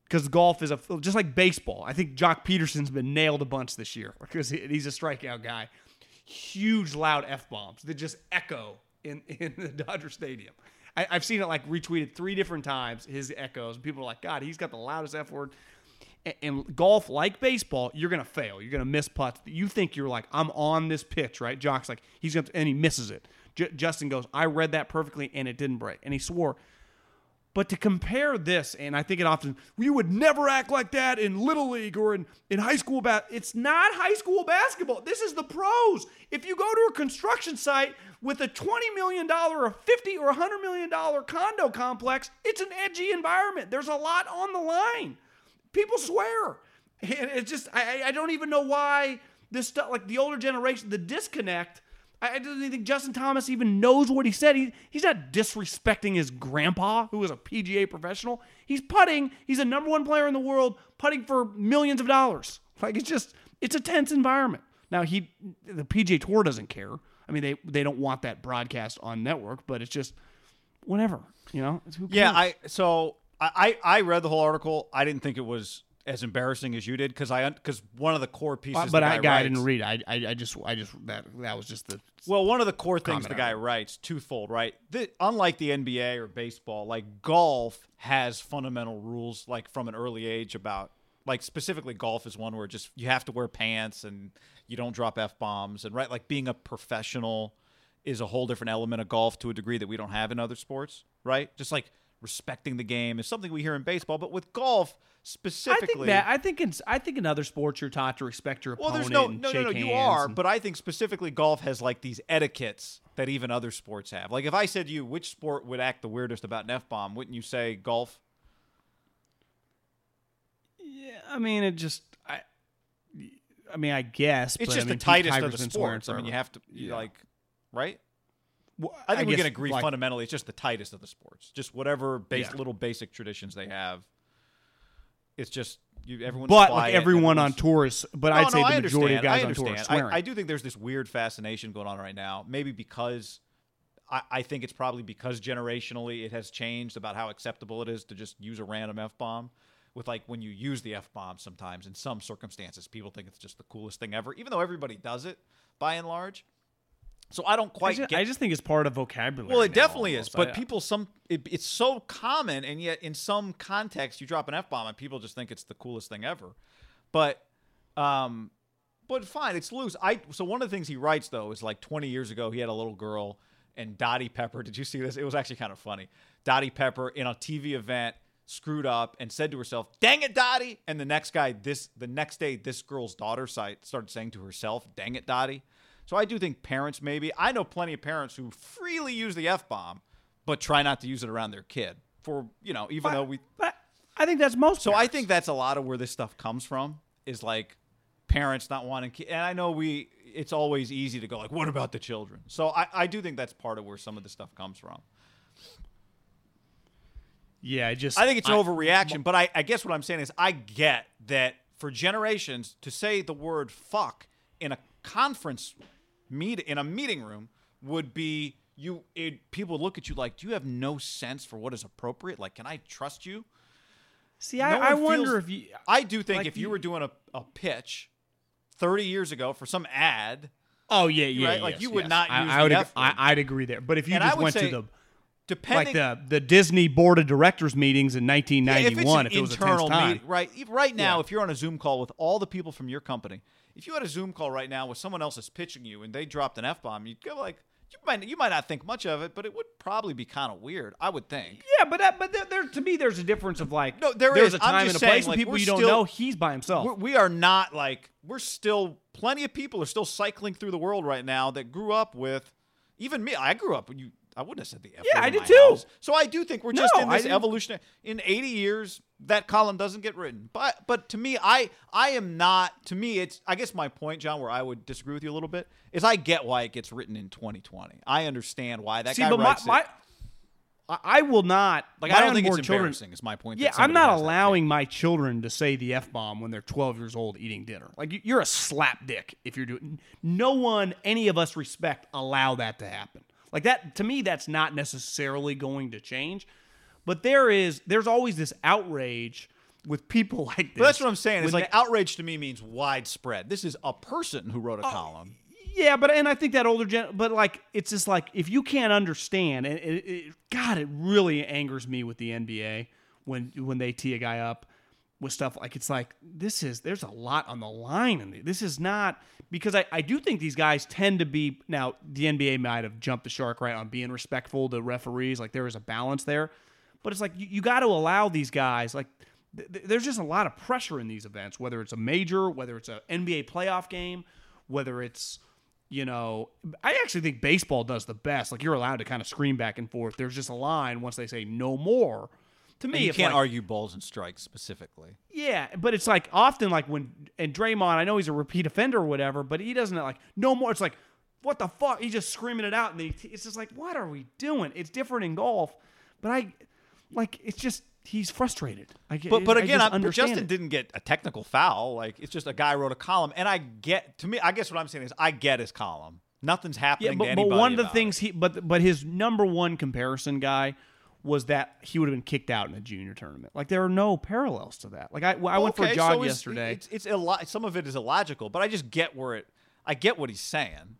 because golf is a just like baseball. I think Joc Pederson's been nailed a bunch this year because he's a strikeout guy. Huge loud f bombs that just echo in in the Dodger Stadium. I, I've seen it like retweeted three different times. His echoes. People are like, God, he's got the loudest f word. And, and golf, like baseball, you're gonna fail. You're gonna miss putts. You think you're like, I'm on this pitch, right? Joc's like, he's gonna, and he misses it. J- Justin goes, I read that perfectly, and it didn't break. And he swore But to compare this, and I think it often, we would never act like that in Little League or in, in high school. Ba- it's not high school basketball. This is the pros. If you go to a construction site with a $20 million or 50 or $100 million condo complex, it's an edgy environment. There's a lot on the line. People swear. And it's just, I, I don't even know why this stuff, like the older generation, the disconnect I, I don't even think Justin Thomas even knows what he said. He, he's not disrespecting his grandpa, who is a PGA professional. He's putting. He's a number one player in the world, putting for millions of dollars. Like it's just, it's a tense environment. Now he, the PGA Tour doesn't care. I mean, they they don't want that broadcast on network, but it's just whatever, you know. yeah, I so I I read the whole article. I didn't think it was as embarrassing as you did because I because one of the core pieces. Uh, but I, guy writes, didn't read. I, I I just I just that that was just the. Well, one of the core things the guy writes twofold, right? The, unlike the NBA or baseball, like golf has fundamental rules, like from an early age about like specifically golf is one where just you have to wear pants and you don't drop f bombs and right like being a professional is a whole different element of golf to a degree that we don't have in other sports, right? Just like respecting the game is something we hear in baseball, but with golf specifically, I think that I think in I think in other sports you're taught to respect your opponent. Well, there's no no no no. You are, and, but I think specifically golf has like these etiquettes that even other sports have. Like if I said to you which sport would act the weirdest about an f bomb, wouldn't you say golf? Yeah, I mean it just I. I mean, I guess it's just I mean, the tightest of the sports. I mean, you have to yeah. like, right? Well, I think I we can agree like, fundamentally. It's just the tightest of the sports. Just whatever base, yeah. little basic traditions they have. It's just you, everyone. But like everyone on tour is. But no, I'd say the majority of guys on tour I, I, do think there's this weird fascination going on right now. Maybe because I, I think it's probably because generationally it has changed about how acceptable it is to just use a random f bomb with like when you use the f bomb sometimes in some circumstances people think it's just the coolest thing ever even though everybody does it by and large so I don't quite. I just, get, I just think it's part of vocabulary. Well, it definitely almost. is. But I, people, some it, it's so common, and yet in some context, you drop an f bomb, and people just think it's the coolest thing ever. But, um, but fine, it's loose. I so one of the things he writes though is like 20 years ago, he had a little girl, and Dottie Pepper. Did you see this? It was actually kind of funny. Dottie Pepper in a TV event screwed up and said to herself, "Dang it, Dottie!" And the next guy, this the next day, this girl's daughter site started saying to herself, "Dang it, Dottie." So I do think parents maybe. I know plenty of parents who freely use the F bomb, but try not to use it around their kid. For, you know, even but, though we. But I think that's most. So parents. I think that's a lot of where this stuff comes from is like parents not wanting. And I know we. It's always easy to go like, what about the children? So I, I do think that's part of where some of this stuff comes from. Yeah, I just I think it's an I, overreaction, but I, I guess what I'm saying is I get that for generations to say the word fuck in a conference meet in a meeting room would be you it, people look at you like do you have no sense for what is appropriate like can i trust you see no i, I wonder if you i do think like if you, you, were doing a, a pitch 30 years ago for some ad oh yeah yeah right? like yes, you would yes. not use I, I would F I, would agree there but if you and just went to the depending like the the Disney board of directors meetings in 1991 yeah, if, if, it was internal a tense time. Meet, right right now yeah. if you're on a Zoom call with all the people from your company if you had a Zoom call right now with someone else is pitching you and they dropped an f bomb, you'd go like, you might you might not think much of it, but it would probably be kind of weird. I would think. Yeah, but that, but there, there, to me, there's a difference of like no, there there's is. a time and a saying, place, like, people you still, don't know he's by himself. We are not like we're still plenty of people are still cycling through the world right now that grew up with even me. I grew up you I wouldn't have said the F Yeah, I did too. House. So I do think we're just no, in this evolution. In 80 years, that column doesn't get written. But but to me, I I am not. To me, it's. I guess my point, John, where I would disagree with you a little bit, is I get why it gets written in 2020. I understand why that See, guy but writes my, it. My, I will not. Like I don't think it's children, embarrassing. Is my point. Yeah, I'm not allowing my children to say the f bomb when they're 12 years old eating dinner. Like you're a slap dick if you're doing. No one, any of us respect, allow that to happen. Like that to me, that's not necessarily going to change. But there is there's always this outrage with people like this. But that's what I'm saying. It's like that, outrage to me means widespread. This is a person who wrote a uh, column. Yeah, but and I think that older gen, but like it's just like if you can't understand, and it, it, God, it really angers me with the NBA when when they tee a guy up with stuff like it's like this is there's a lot on the line and this is not because I, I do think these guys tend to be now the NBA might have jumped the shark right on being respectful to referees like there is a balance there But it's like you, you got to allow these guys like th- th- there's just a lot of pressure in these events, whether it's a major, whether it's an NBA playoff game, whether it's you know, I actually think baseball does the best. Like you're allowed to kind of scream back and forth. There's just a line once they say no more. To me, And you can't like- argue balls and strikes specifically. yeah, but it's like often like when and Draymond, I know he's a repeat offender or whatever, but he doesn't like no more. It's like what the fuck? He's just screaming it out, and then he, it's just like what are we doing? It's different in golf, but I like it's just he's frustrated. I, get- But but again, I, but Justin it. didn't get a technical foul. Like it's just a guy wrote a column, and I get to me. I guess what I'm saying is I get his column. Nothing's happening. Yeah, but, to but one of the things it. he but but his number one comparison guy was that he would have been kicked out in a junior tournament. Like there are no parallels to that. Like I I went for a jog so it's- yesterday. It's, it's illo- some of it is illogical, but I just get where it. I get what he's saying.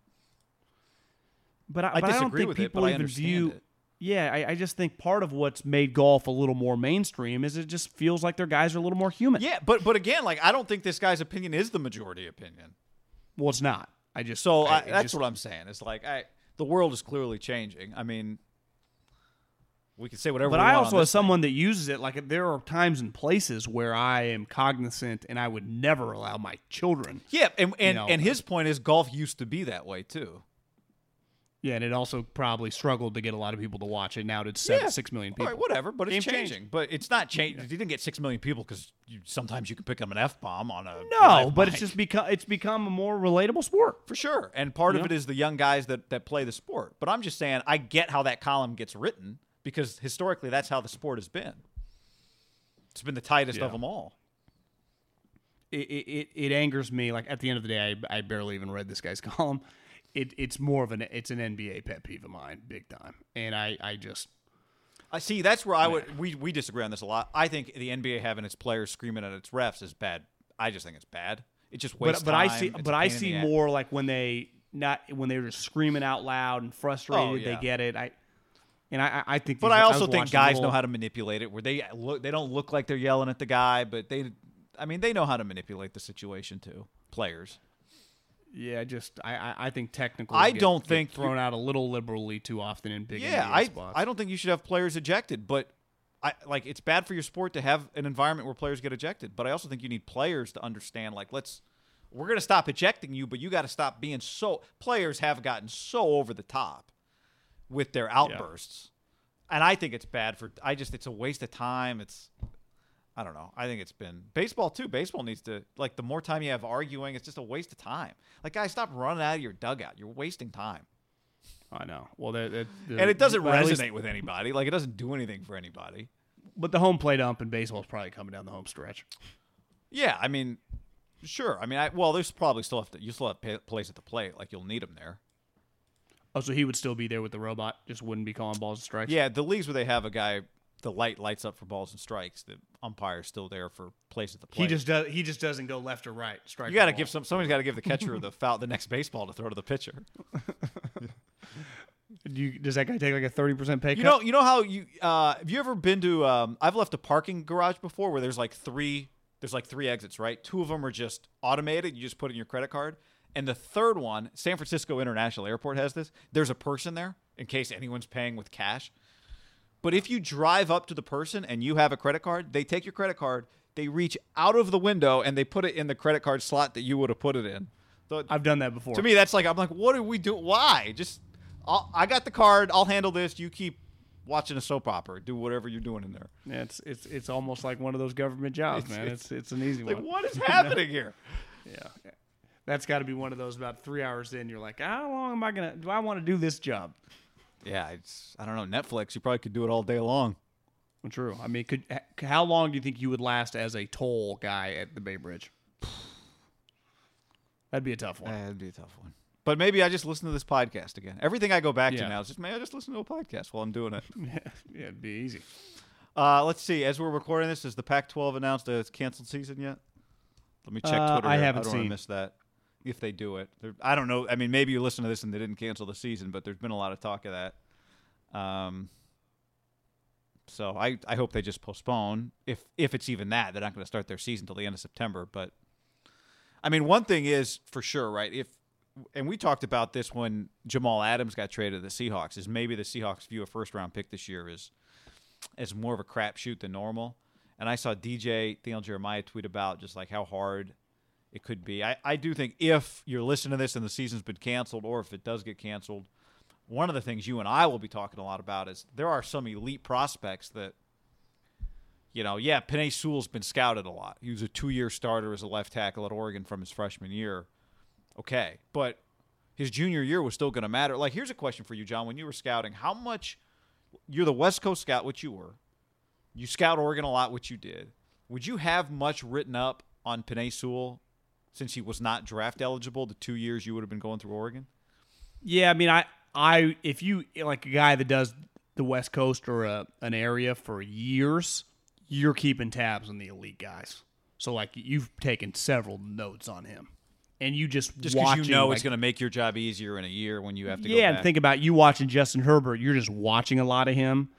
But I, I but I don't disagree think with it, people but I even view. it. Yeah, I, I just think part of what's made golf a little more mainstream is it just feels like their guys are a little more human. Yeah, but but again, like I don't think this guy's opinion is the majority opinion. Well, it's not. I just So I, I, that's just, what I'm saying. It's like I the world is clearly changing. I mean, we can say whatever. But I also, as someone that uses it, like there are times and places where I am cognizant, and I would never allow my children. yeah, and and, know, and his uh, point is golf used to be that way too. Yeah, and it also probably struggled to get a lot of people to watch it. Now it's Yeah. six million people. right, whatever, but it's Game changing. changed. But it's not changing. You didn't get six million people because sometimes you can pick up an f bomb on a No, but it's just become it's become a more relatable sport. for sure. And part of it is the young guys that that play the sport. But I'm just saying, I get how that column gets written because historically that's how the sport has been. It's been the tightest Yeah. of them all. it, it, it- it angers me. Like at the end of the day, I, I barely even read this guy's column. It, it's more of an it's an NBA pet peeve of mine, big time. And I, I just I see. That's where I would. We we disagree on this a lot. I think the NBA having its players screaming at its refs is bad. I just think it's bad. It just wastes but but I see It's but I see more like when they not when they're just screaming out loud and frustrated. Oh, yeah. They get it. I and I I I think. But I was also think guys little- know how to manipulate it. Where they look, they don't look like they're yelling at the guy, but they. I mean, they know how to manipulate the situation too. Players. Yeah, just I I, I think technically. I get- don't get think thrown out a little liberally too often in big Yeah, NBA I spots. I don't think you should have players ejected, but I like it's bad for your sport to have an environment where players get ejected. But I also think you need players to understand like let's we're gonna stop ejecting you, but you got to stop being so. Players have gotten so over the top with their outbursts, and I think it's bad for. I just it's a waste of time. It's I don't know. I think it's been baseball too. Baseball needs to like the more time you have arguing, it's just a waste of time. Like guys, stop running out of your dugout. You're wasting time. I know. Well, that, that, And it doesn't resonate least- with anybody. Like it doesn't do anything for anybody. But the home plate ump in baseball is probably coming down the home stretch. Yeah, I mean, sure. I mean, I, well, there's probably still have to. You still have place at the plate. Like you'll need them there. Oh, so he would still be there with the robot, just wouldn't be calling balls and strikes. Yeah, the leagues where they have a guy, the light lights up for balls and strikes. The umpire's still there for place at the plate. he just does. He just doesn't go left or right. Strike. you got to give some. Somebody's got to give the catcher the foul, the next baseball to throw to the pitcher. Do you, does that guy take like a thirty percent pay cut? You know, you know how you uh, have you ever been to? Um, I've left a parking garage before where there's like three. There's like three exits, right? Two of them are just automated. You just put in your credit card, and the third one, San Francisco International Airport has this. There's a person there in case anyone's paying with cash. But if you drive up to the person and you have a credit card, they take your credit card, they reach out of the window and they put it in the credit card slot that you would have put it in. So I've done that before. to me, that's like I'm like, what are we doing? Why? Just I'll, I got the card. I'll handle this. You keep watching a soap opera. Do whatever you're doing in there. Yeah, it's it's it's almost like one of those government jobs, man. It's it's an easy Like, one. what is happening here? Yeah, that's got to be one of those. About three hours in, you're like, how long am I gonna? Do I want to do this job? Yeah, it's I don't know. Netflix, you probably could do it all day long. True. I mean, could how long do you think you would last as a toll guy at the Bay Bridge? That'd be a tough one. That'd be a tough one. But maybe I just listen to this podcast again. Everything I go back to now is just, man, I just listen to a podcast while I'm doing it. yeah, it'd be easy. Uh, let's see. As we're recording this, has the Pac-12 announced a canceled season yet? Let me check Uh, Twitter. I haven't I seen. miss that. If they do it, There- I don't know. I mean, maybe you listen to this and they didn't cancel the season, but there's been a lot of talk of that. Um, so I, I hope they just postpone. If if it's even that, they're not going to start their season till the end of September. But I mean, one thing is for sure, right? If and we talked about this when Jamal Adams got traded to the Seahawks, is maybe the Seahawks view a first round pick this year is as more of a crapshoot than normal. And I saw DJ Daniel Jeremiah tweet about just like how hard it could be. I, I do think if you're listening to this and the season's been canceled, or if it does get canceled, one of the things you and I will be talking a lot about is there are some elite prospects that, you know, yeah, Penei Sewell's been scouted a lot. He was a two year starter as a left tackle at Oregon from his freshman year. Okay. But his junior year was still going to matter. Like, here's a question for you, John. When you were scouting, how much you're the West Coast scout, which you were, you scout Oregon a lot, which you did. Would you have much written up on Penei Sewell since he was not draft eligible the two years you would have been going through Oregon? Yeah, I mean, I, I, if you like a guy that does the West Coast or a, an area for years, you're keeping tabs on the elite guys. So like you've taken several notes on him, and you just Just because you know like, it's going to make your job easier in a year when you have to go yeah, and think about you watching Justin Herbert. You're just watching a lot of him.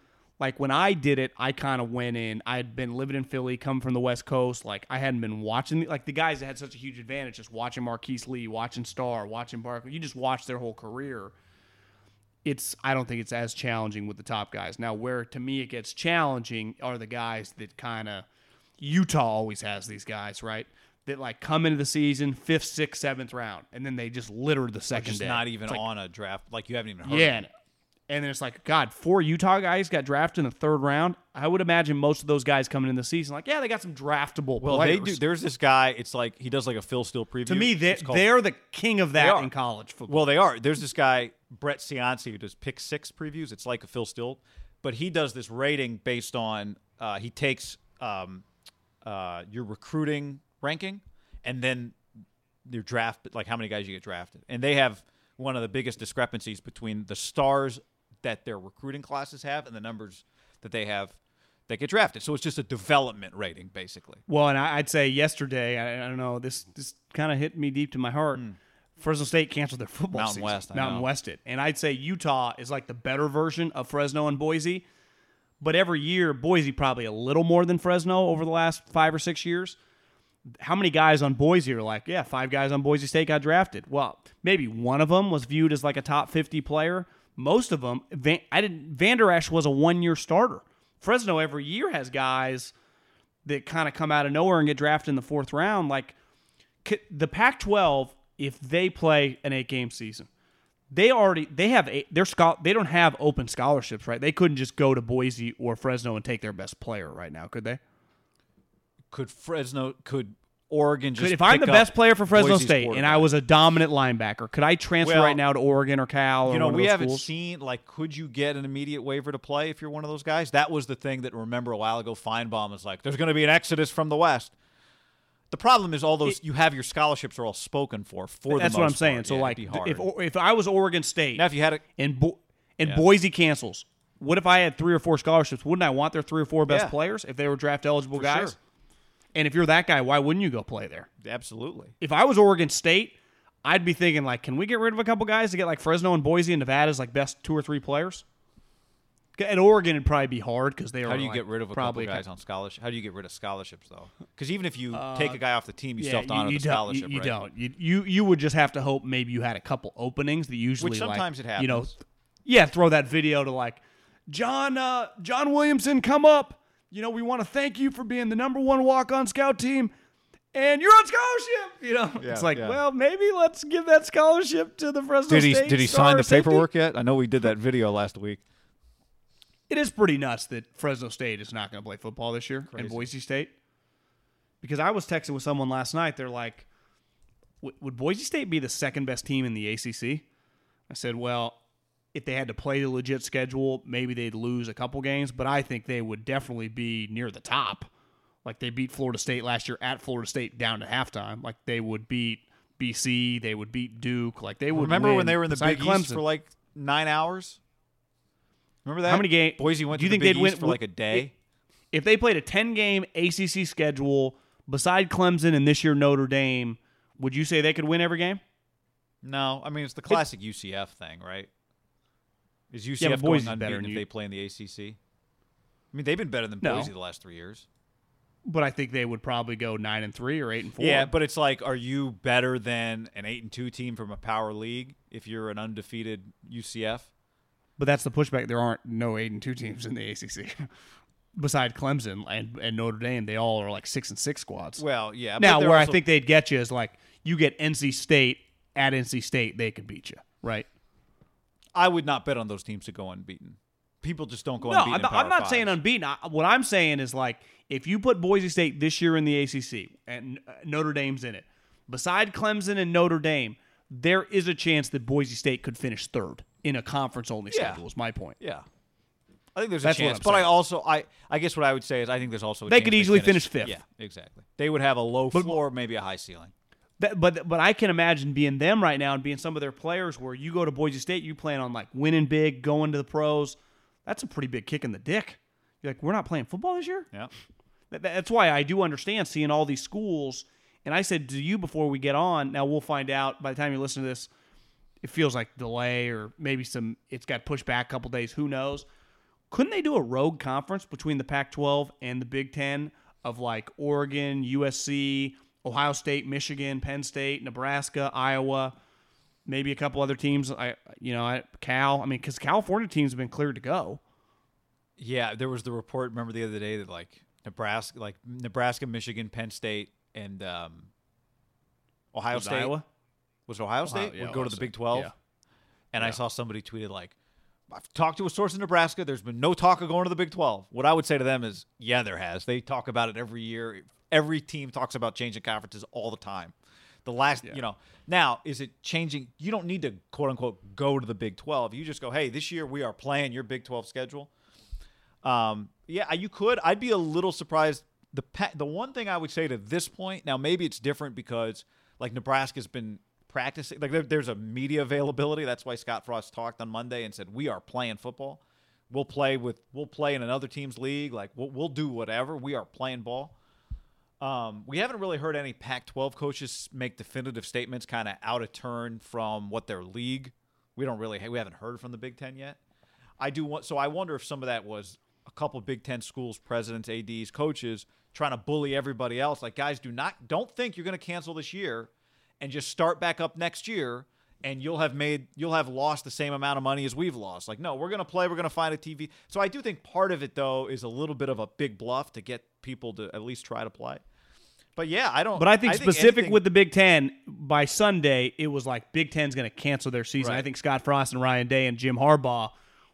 Like when I did it, I kind of went in. I had been living in Philly, come from the West Coast. Like I hadn't been watching like the guys that had such a huge advantage, just watching Marquise Lee, watching Star, watching Barkley. You just watch their whole career. It's I don't think it's as challenging with the top guys. Now, where to me it gets challenging are the guys that kind of Utah always has these guys, right? That like come into the season fifth, sixth, seventh round, and then they just litter the second just day. not even It's like, on a draft. Like you haven't even heard. yeah. And, then it's like, God, four Utah guys got drafted in the third round. I would imagine most of those guys coming in the season, like, yeah, they got some draftable Well, players. they do. There's this guy. It's like he does like a Phil Steele preview. to me, they, they're the king of that in college football. Well, they are. There's this guy Brett Cianci who does pick six previews. It's like a Phil Steele, but he does this rating based on uh, he takes um, uh, your recruiting ranking and then your draft, like how many guys you get drafted, and they have one of the biggest discrepancies between the stars that their recruiting classes have and the numbers that they have that get drafted. So it's just a development rating, basically. Well, and I'd say yesterday, I, I don't know, this this kind of hit me deep to my heart. Hmm. Fresno State canceled their football. Mountain season. West, I Mountain know. West did. And I'd say Utah is like the better version of Fresno and Boise. But every year, Boise probably a little more than Fresno over the last five or six years. How many guys on Boise are like, yeah, five guys on Boise State got drafted? Well, maybe one of them was viewed as like a top 50 player. Most of them, Van, I didn't, Vander Esch was a one year starter. Fresno every year has guys that kind of come out of nowhere and get drafted in the fourth round. Like the Pac-12, if they play an eight-game season, they already they have eight, their schol- they don't have open scholarships, right? They couldn't just go to Boise or Fresno and take their best player right now, could they? Could Fresno? Could Oregon just? Could, if I'm the pick best player for Fresno Boise's State and I was a dominant linebacker, could I transfer Well, right now to Oregon or Cal? Or you know, one of we those haven't schools? seen like, could you get an immediate waiver to play if you're one of those guys? That was the thing that remember a while ago. Finebaum was like, "There's going to be an exodus from the West." The problem is all those you have your scholarships are all spoken for. For That's the what I'm most saying. part. So Yeah, like, be hard. if if I was Oregon State now if you had a and Bo- and Yeah. Boise cancels, what if I had three or four scholarships? Wouldn't I want their three or four best Yeah. players if they were draft eligible For guys? sure. And if you're that guy, why wouldn't you go play there? absolutely, If I was Oregon State, I'd be thinking like, can we get rid of a couple guys to get like Fresno and Boise and Nevada's like best two or three players? At Oregon, it'd probably be hard because they are. how do you like, get rid of a probably couple guys on scholarship? How do you get rid of scholarships though? Because even if you take a guy off the team, you Uh, Yeah, still have to honor you, the scholarship. You, you right? don't. You, you you would just have to hope maybe you had a couple openings that usually Which sometimes like, it You know, yeah, throw that video to like John uh, John Williamson, come up. You know, we want to thank you for being the number one walk on scout team. And you're on scholarship, you know. Yeah, it's like, yeah. well, maybe let's give that scholarship to the Fresno Did he State did he sign the safety. paperwork yet? I know we did that video last week. It is pretty nuts that Fresno State is not going to play football this year and Boise State. Because I was texting with someone last night. They're like, "Would- would Boise State be the second best team in the ACC? I said, well, if they had to play the legit schedule, maybe they'd lose a couple games, but I think they would definitely be near the top. Like they beat Florida State last year at Florida State down to halftime. Like they would beat BC, they would beat Duke. Like they would. Remember win when they were in the Big East for like nine hours? Remember that? How many games? Boise went do you to think the Big they'd win- for like a day. if they played a 10 game ACC schedule beside Clemson and this year Notre Dame, would you say they could win every game? No, I mean it's the classic UCF thing, right? Is UCF but going Boise's unbeaten than if you. they play in the ACC? I mean, they've been better than No. Boise the last three years. But I think they would probably go 9 and 3 or 8 and 4. Yeah, but it's like, are you better than an eight and two team from a power league if you're an undefeated UCF? But that's the pushback. There aren't no eight and two teams in the ACC. Beside Clemson and, and Notre Dame, they all are like six and six squads. Well, yeah. now, where I think they'd get you is like you get NC State at NC State, they could beat you, right? I would not bet on those teams to go unbeaten. People just don't go No, unbeaten. I'm in not, Power I'm not Fives. saying unbeaten. I, what I'm saying is like if you put Boise State this year in the ACC and uh, Notre Dame's in it, beside Clemson and Notre Dame, there is a chance that Boise State could finish third in a conference only Yeah. schedule. Is my point. Yeah. I think there's a That's chance, but I also I I guess what I would say is I think there's also a chance. They could easily finish fifth. Yeah, exactly. They would have a low floor, maybe a high ceiling. That, but but I can imagine being them right now and being some of their players where you go to Boise State, you plan on like winning big, going to the pros. That's a pretty big kick in the dick. You're like, we're not playing football this year. Yeah. That- That's why I do understand seeing all these schools. And I said to you before we get on, now we'll find out by the time you listen to this, it feels like delay or maybe some, it's got pushed back a couple days. Who knows? Couldn't they do a rogue conference between the Pac 12 and the Big Ten of like Oregon, USC, Ohio State, Michigan, Penn State, Nebraska, Iowa, maybe a couple other teams? I, you know, I, Cal. I mean, because California teams have been cleared to go. Yeah, there was the report. Remember the other day that like Nebraska, like Nebraska, Michigan, Penn State, and um, Ohio Was State. Iowa? Was it Ohio State? yeah, would go to the State. Big Twelve. Yeah. And I saw somebody tweeted like, "I've talked to a source in Nebraska. There's been no talk of going to the Big 12." What I would say to them is, "Yeah, there has. They talk about it every year. Every team talks about changing conferences all the time. The last, you know, now is it changing? You don't need to quote unquote go to the Big 12. You just go, hey, this year we are playing your Big 12 schedule. Um, yeah, you could. I'd be a little surprised. The pa- the one thing I would say to this point, now maybe it's different because like Nebraska's been practicing. Like there, there's a media availability. That's why Scott Frost talked on Monday and said we are playing football. We'll play with we'll play in another team's league. Like we'll, we'll do whatever. We are playing ball. Um, we haven't really heard any Pac-12 coaches make definitive statements, kind of out of turn from what their league. We don't really we haven't heard from the Big Ten yet. I do want so I wonder if some of that was a couple Big Ten schools, presidents, ads, coaches trying to bully everybody else. Like guys, do not don't think you're going to cancel this year and just start back up next year and you'll have made you'll have lost the same amount of money as we've lost. Like no, we're going to play, we're going to find a TV. So I do think part of it though is a little bit of a big bluff to get people to at least try to play. But yeah, I don't But I think specific anything- with the Big Ten, by Sunday, it was like Big Ten's going to cancel their season. Right. I think Scott Frost and Ryan Day and Jim Harbaugh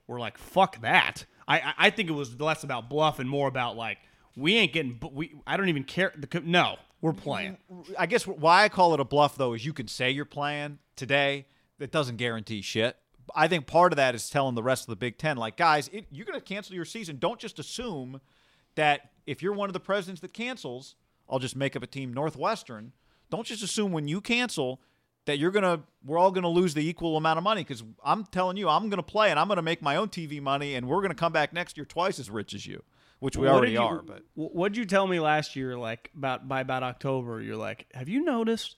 were like, "Fuck that." I I- I think it was less about bluff and more about like we ain't getting. We I don't even care. The, no, we're playing. I guess why I call it a bluff though is you can say you're playing today. That doesn't guarantee shit. I think part of that is telling the rest of the Big Ten, like, guys, it, you're going to cancel your season. Don't just assume that if you're one of the presidents that cancels, I'll just make up a team Northwestern. Don't just assume when you cancel that you're gonna we're all gonna lose the equal amount of money because I'm telling you I'm gonna play and I'm gonna make my own TV money and we're gonna come back next year twice as rich as you, which we What already you- are. But what'd you tell me last year? Like about by about October, you're like, have you noticed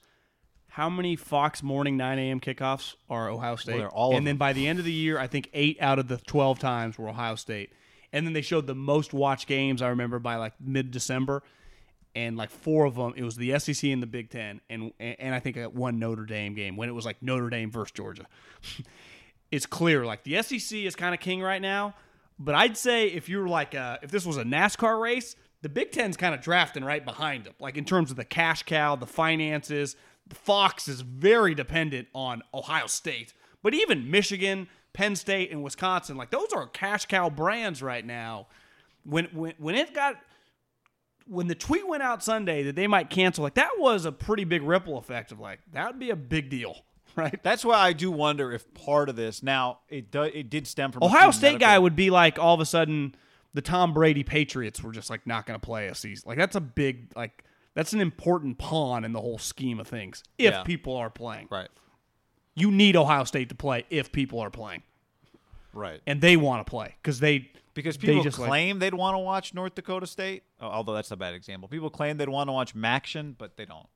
how many Fox morning 9 a.m. kickoffs are Ohio State? they're all and then them. by the end of the year, I think eight out of the 12 times were Ohio State. And then they showed the most watched games I remember by like mid December, and like four of them it was the SEC and the Big Ten, and and I think one Notre Dame game when it was like Notre Dame versus Georgia. it's clear like the SEC is kind of king right now, but I'd say if you're like uh if this was a NASCAR race, the Big Ten's kind of drafting right behind them, like in terms of the cash cow, the finances. Fox is very dependent on Ohio State, but even Michigan, Penn State, and Wisconsin, like those are cash cow brands right now. When when when it got when the tweet went out Sunday that they might cancel, like that was a pretty big ripple effect of like that would be a big deal, right? That's why I do wonder if part of this now it do, it did stem from Ohio State medical- guy would be like all of a sudden the Tom Brady Patriots were just like not going to play a season. Like that's a big like that's an important pawn in the whole scheme of things. If Yeah. people are playing, right, you need Ohio State to play if people are playing, right, and they want to play because they because they people like- claim they'd want to watch North Dakota State. Although that's a bad example. People claim they'd want to watch MACtion, but they don't.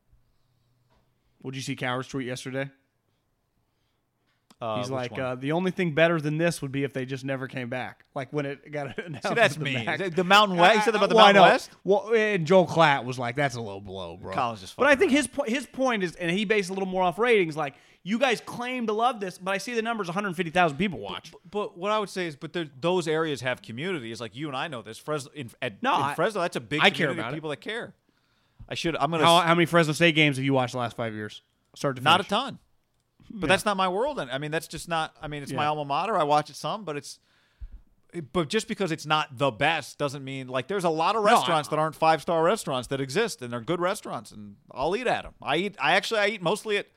What did you see Cowherd's tweet yesterday? Uh, He's like, uh, the only thing better than this would be if they just never came back. Like when it got announced. See, that's me. back. The- Mountain West. You said about the Well, Mountain. West? Well, and Joel Klatt was like, "That's a low blow, bro." Colin's just but I think his point, his point is, and he based a little more off ratings. Like, you guys claim to love this, but I see the numbers: 150,000 people watch. But what I would say is, but there, those areas have communities. Like you and I know this. Fresno, in, at, No, in I- Fresno, that's a big I care community about of it. people that care. I should. I'm gonna. How, s- how many Fresno State games have you watched the last five years? Start to not a ton. But that's not my world. And I mean, that's just not. I mean, it's my alma mater. I watch it some, but it's. But just because it's not the best doesn't mean like there's a lot of No, I- restaurants that aren't five star restaurants that exist and they're good restaurants and I'll eat at them. I eat. I actually I eat mostly at.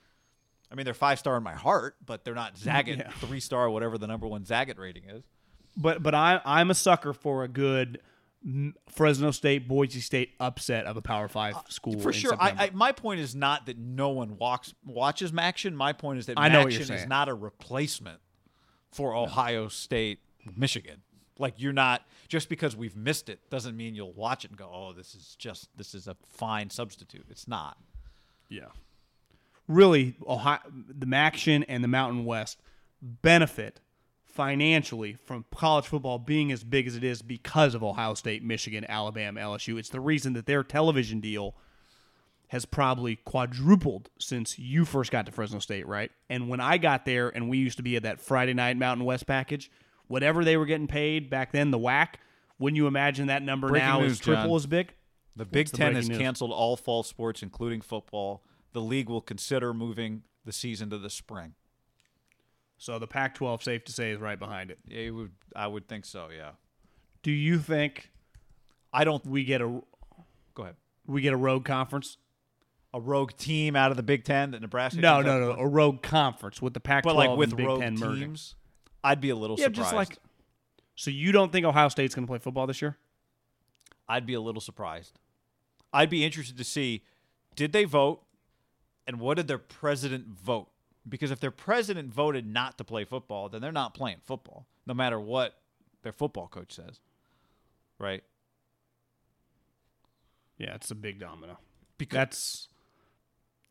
I mean, they're five star in my heart, but they're not Zagat Yeah. three star, whatever the number one Zagat rating is. But but I I'm a sucker for a good Fresno State Boise State upset of a Power Five school Uh, For sure. I, I, my point is not that no one walks, watches MACtion. My point is that I MACtion is not a replacement for Ohio State, Michigan. Like you're not just because we've missed it doesn't mean you'll watch it and go, "Oh, this is just this is a fine substitute." It's not. Yeah. Really, Ohio, the MACtion and the Mountain West benefit financially from college football being as big as it is because of Ohio State, Michigan, Alabama, LSU. It's the reason that their television deal has probably quadrupled since you first got to Fresno State, right? And when I got there and we used to be at that Friday night Mountain West package, whatever they were getting paid back then, the whack, wouldn't you imagine that number Breaking now news, is triple John. as big? The Big the Ten breaking has news? canceled all fall sports, including football. The league will consider moving the season to the spring. So the Pac 12, safe to say, is right behind it. Yeah, it would, I would think so. Yeah. Do you think I don't. we get a Go ahead. we get a rogue conference? A rogue team out of the Big Ten that Nebraska. No, no, no, a rogue conference with the Pac-12 But like with and Big rogue Ten merging. teams, I'd be a little Yeah, surprised. just like. So you don't think Ohio State's going to play football this year? I'd be a little surprised. I'd be interested to see did they vote and what did their president vote? Because if their president voted not to play football, then they're not playing football, no matter what their football coach says. Right? Yeah, it's a big domino. Because That's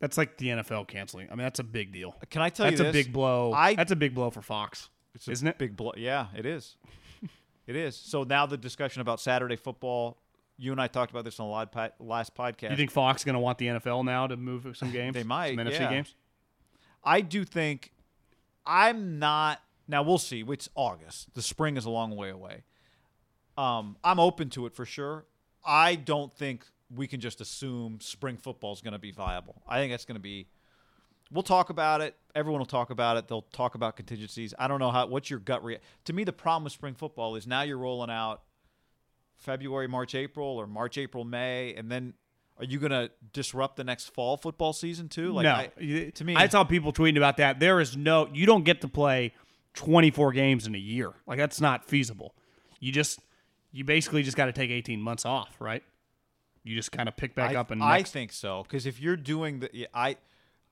that's like the NFL canceling. I mean, that's a big deal. can I tell That's you That's a big blow. I- that's a big blow for Fox, It's isn't it? Big blow. Yeah, it is. it is. So now the discussion about Saturday football. You and I talked about this on the last pod- last podcast. You think Fox is going to want the NFL now to move some games? They might, Some NFC yeah. games. I do think I'm not now we'll see. It's August. The spring is a long way away. Um, I'm open to it for sure. I don't think we can just assume spring football is going to be viable. I think that's going to be we'll talk about it. Everyone will talk about it. They'll talk about contingencies. I don't know how what's your gut reaction. To me the problem with spring football is now you're rolling out February, March, April or March, April, May and then are you going to disrupt the next fall football season too? Like no, I, to me I saw people tweeting about that. There is no, you don't get to play 24 games in a year. Like that's not feasible. You just, you basically just got to take 18 months off, right? You just kind of pick back I, up and I think so because if you're doing the, I,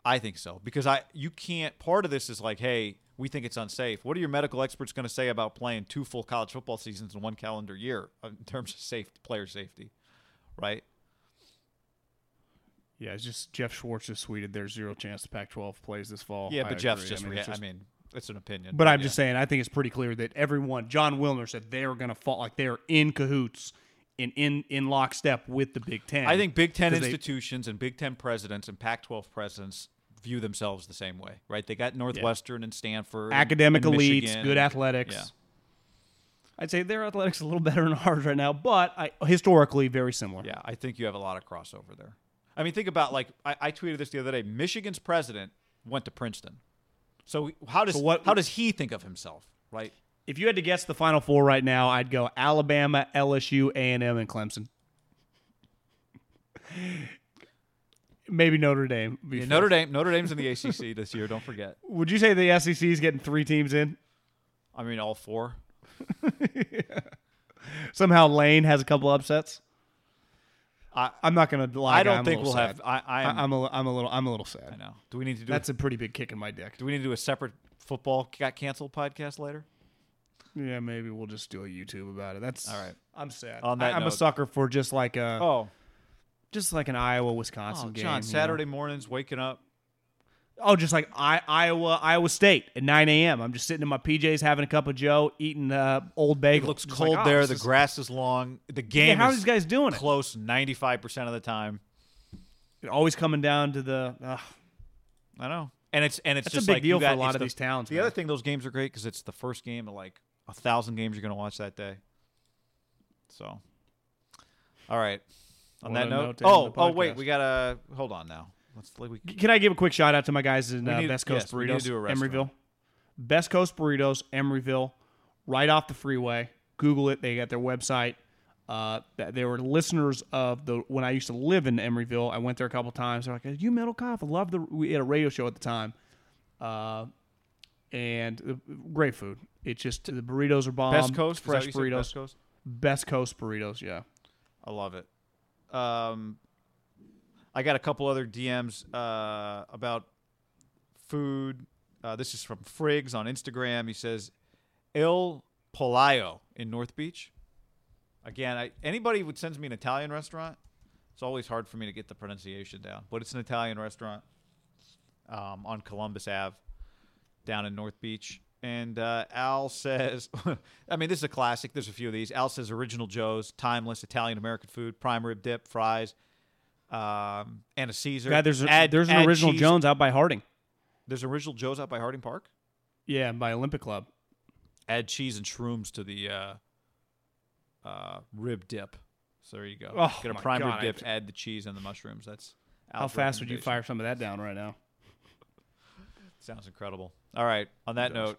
I think so because I you can't. Part of this is like, hey, we think it's unsafe. What are your medical experts going to say about playing two full college football seasons in one calendar year uh, in terms of safe player safety, right? yeah, it's just Jeff Schwartz just tweeted there's zero chance the Pac-12 plays this fall. Yeah, I but Jeff's agree. just, I mean, rea- just- I mean, it's an opinion. But I'm yeah. just saying, I think it's pretty clear that everyone, Jon Wilner said they're going to fall, like they're in cahoots and in in lockstep with the Big Ten. I think Big Ten 'Cause they- institutions and Big Ten presidents and Pac-12 presidents view themselves the same way, right? They got Northwestern and Stanford, academic and elites, Michigan good athletics. Yeah. I'd say their athletics is a little better than ours right now, but I, historically very similar. Yeah, I think you have a lot of crossover there. I mean, think about like I, I tweeted this the other day. Michigan's president went to Princeton. So how does So what- how does he think of himself, right? If you had to guess the final four right now, I'd go Alabama, LSU, A and M, and Clemson. Maybe Notre Dame. Yeah. Notre Dame Notre Dame's in the ACC this year. Don't forget. Would you say the SEC is getting three teams in? I mean, all four. Somehow Lane has a couple upsets. I I'm not going to lie. I don't I'm think we'll sad. have. I I, am, I'm a, I'm a little I'm a little sad. I know. Do we need to do? That's a pretty big kick in my dick. do we need to do a separate football got canceled podcast later? Yeah, maybe we'll just do a YouTube about it. That's All right. I'm sad. On that I, am a sucker for just like a Oh, just like an Iowa Wisconsin oh game. John. you know? Saturday mornings, waking up. Oh, just like I, Iowa, Iowa State at 9 a.m. I'm just sitting in my PJs having a cup of Joe, eating uh, old bagel. It looks Just cold like, oh, there. The is- grass is long. The game Yeah, how are these guys doing it? close 95% of the time. Always coming down to the. ugh. I know. And it's and it's That's a big like deal you for a lot of the- these towns, The man. other thing, those games are great because it's the first game of like a thousand games you're going to watch that day. So, all right. On that note, oh, oh, wait, we gotta hold on now. Let's we, Can I give a quick shout out to my guys in uh, need- Best Coast yes, we need to Burritos, do a restaurant. Emeryville? Best Coast Burritos, Emeryville, right off the freeway. Google it. They got their website. Uh, th- they were listeners of the when I used to live in Emeryville. I went there a couple times. They're like, "Are you Middlekauff?" I love the. We had a radio show at the time, uh, and uh, great food. It's just the burritos are bomb. Best Coast, Is that fresh what you said, burritos. Best Coast. Best Coast burritos. Yeah. I love it. Um, I got a couple other DMs uh, about food. Uh, this is from Friggs on Instagram. He says, Il Pollaio in North Beach. Again, I, anybody who sends me an Italian restaurant, it's always hard for me to get the pronunciation down. But it's an Italian restaurant um, on Columbus Ave down in North Beach. And uh, Al says, I mean, this is a classic. There's a few of these. Al says Original Joe's, timeless Italian American food, prime rib dip, fries, um, and a Caesar. God, there's a, Add- there's an original cheese- Jones out by Harding. There's Original Joe's out by Harding Park. Yeah, by Olympic Club. Add cheese and shrooms to the uh, uh, rib dip. So there you go. Oh, Get a prime God, rib dip, I- add the cheese and the mushrooms. That's How fast would you fire some of that down right now? Sounds incredible. All right. On that note,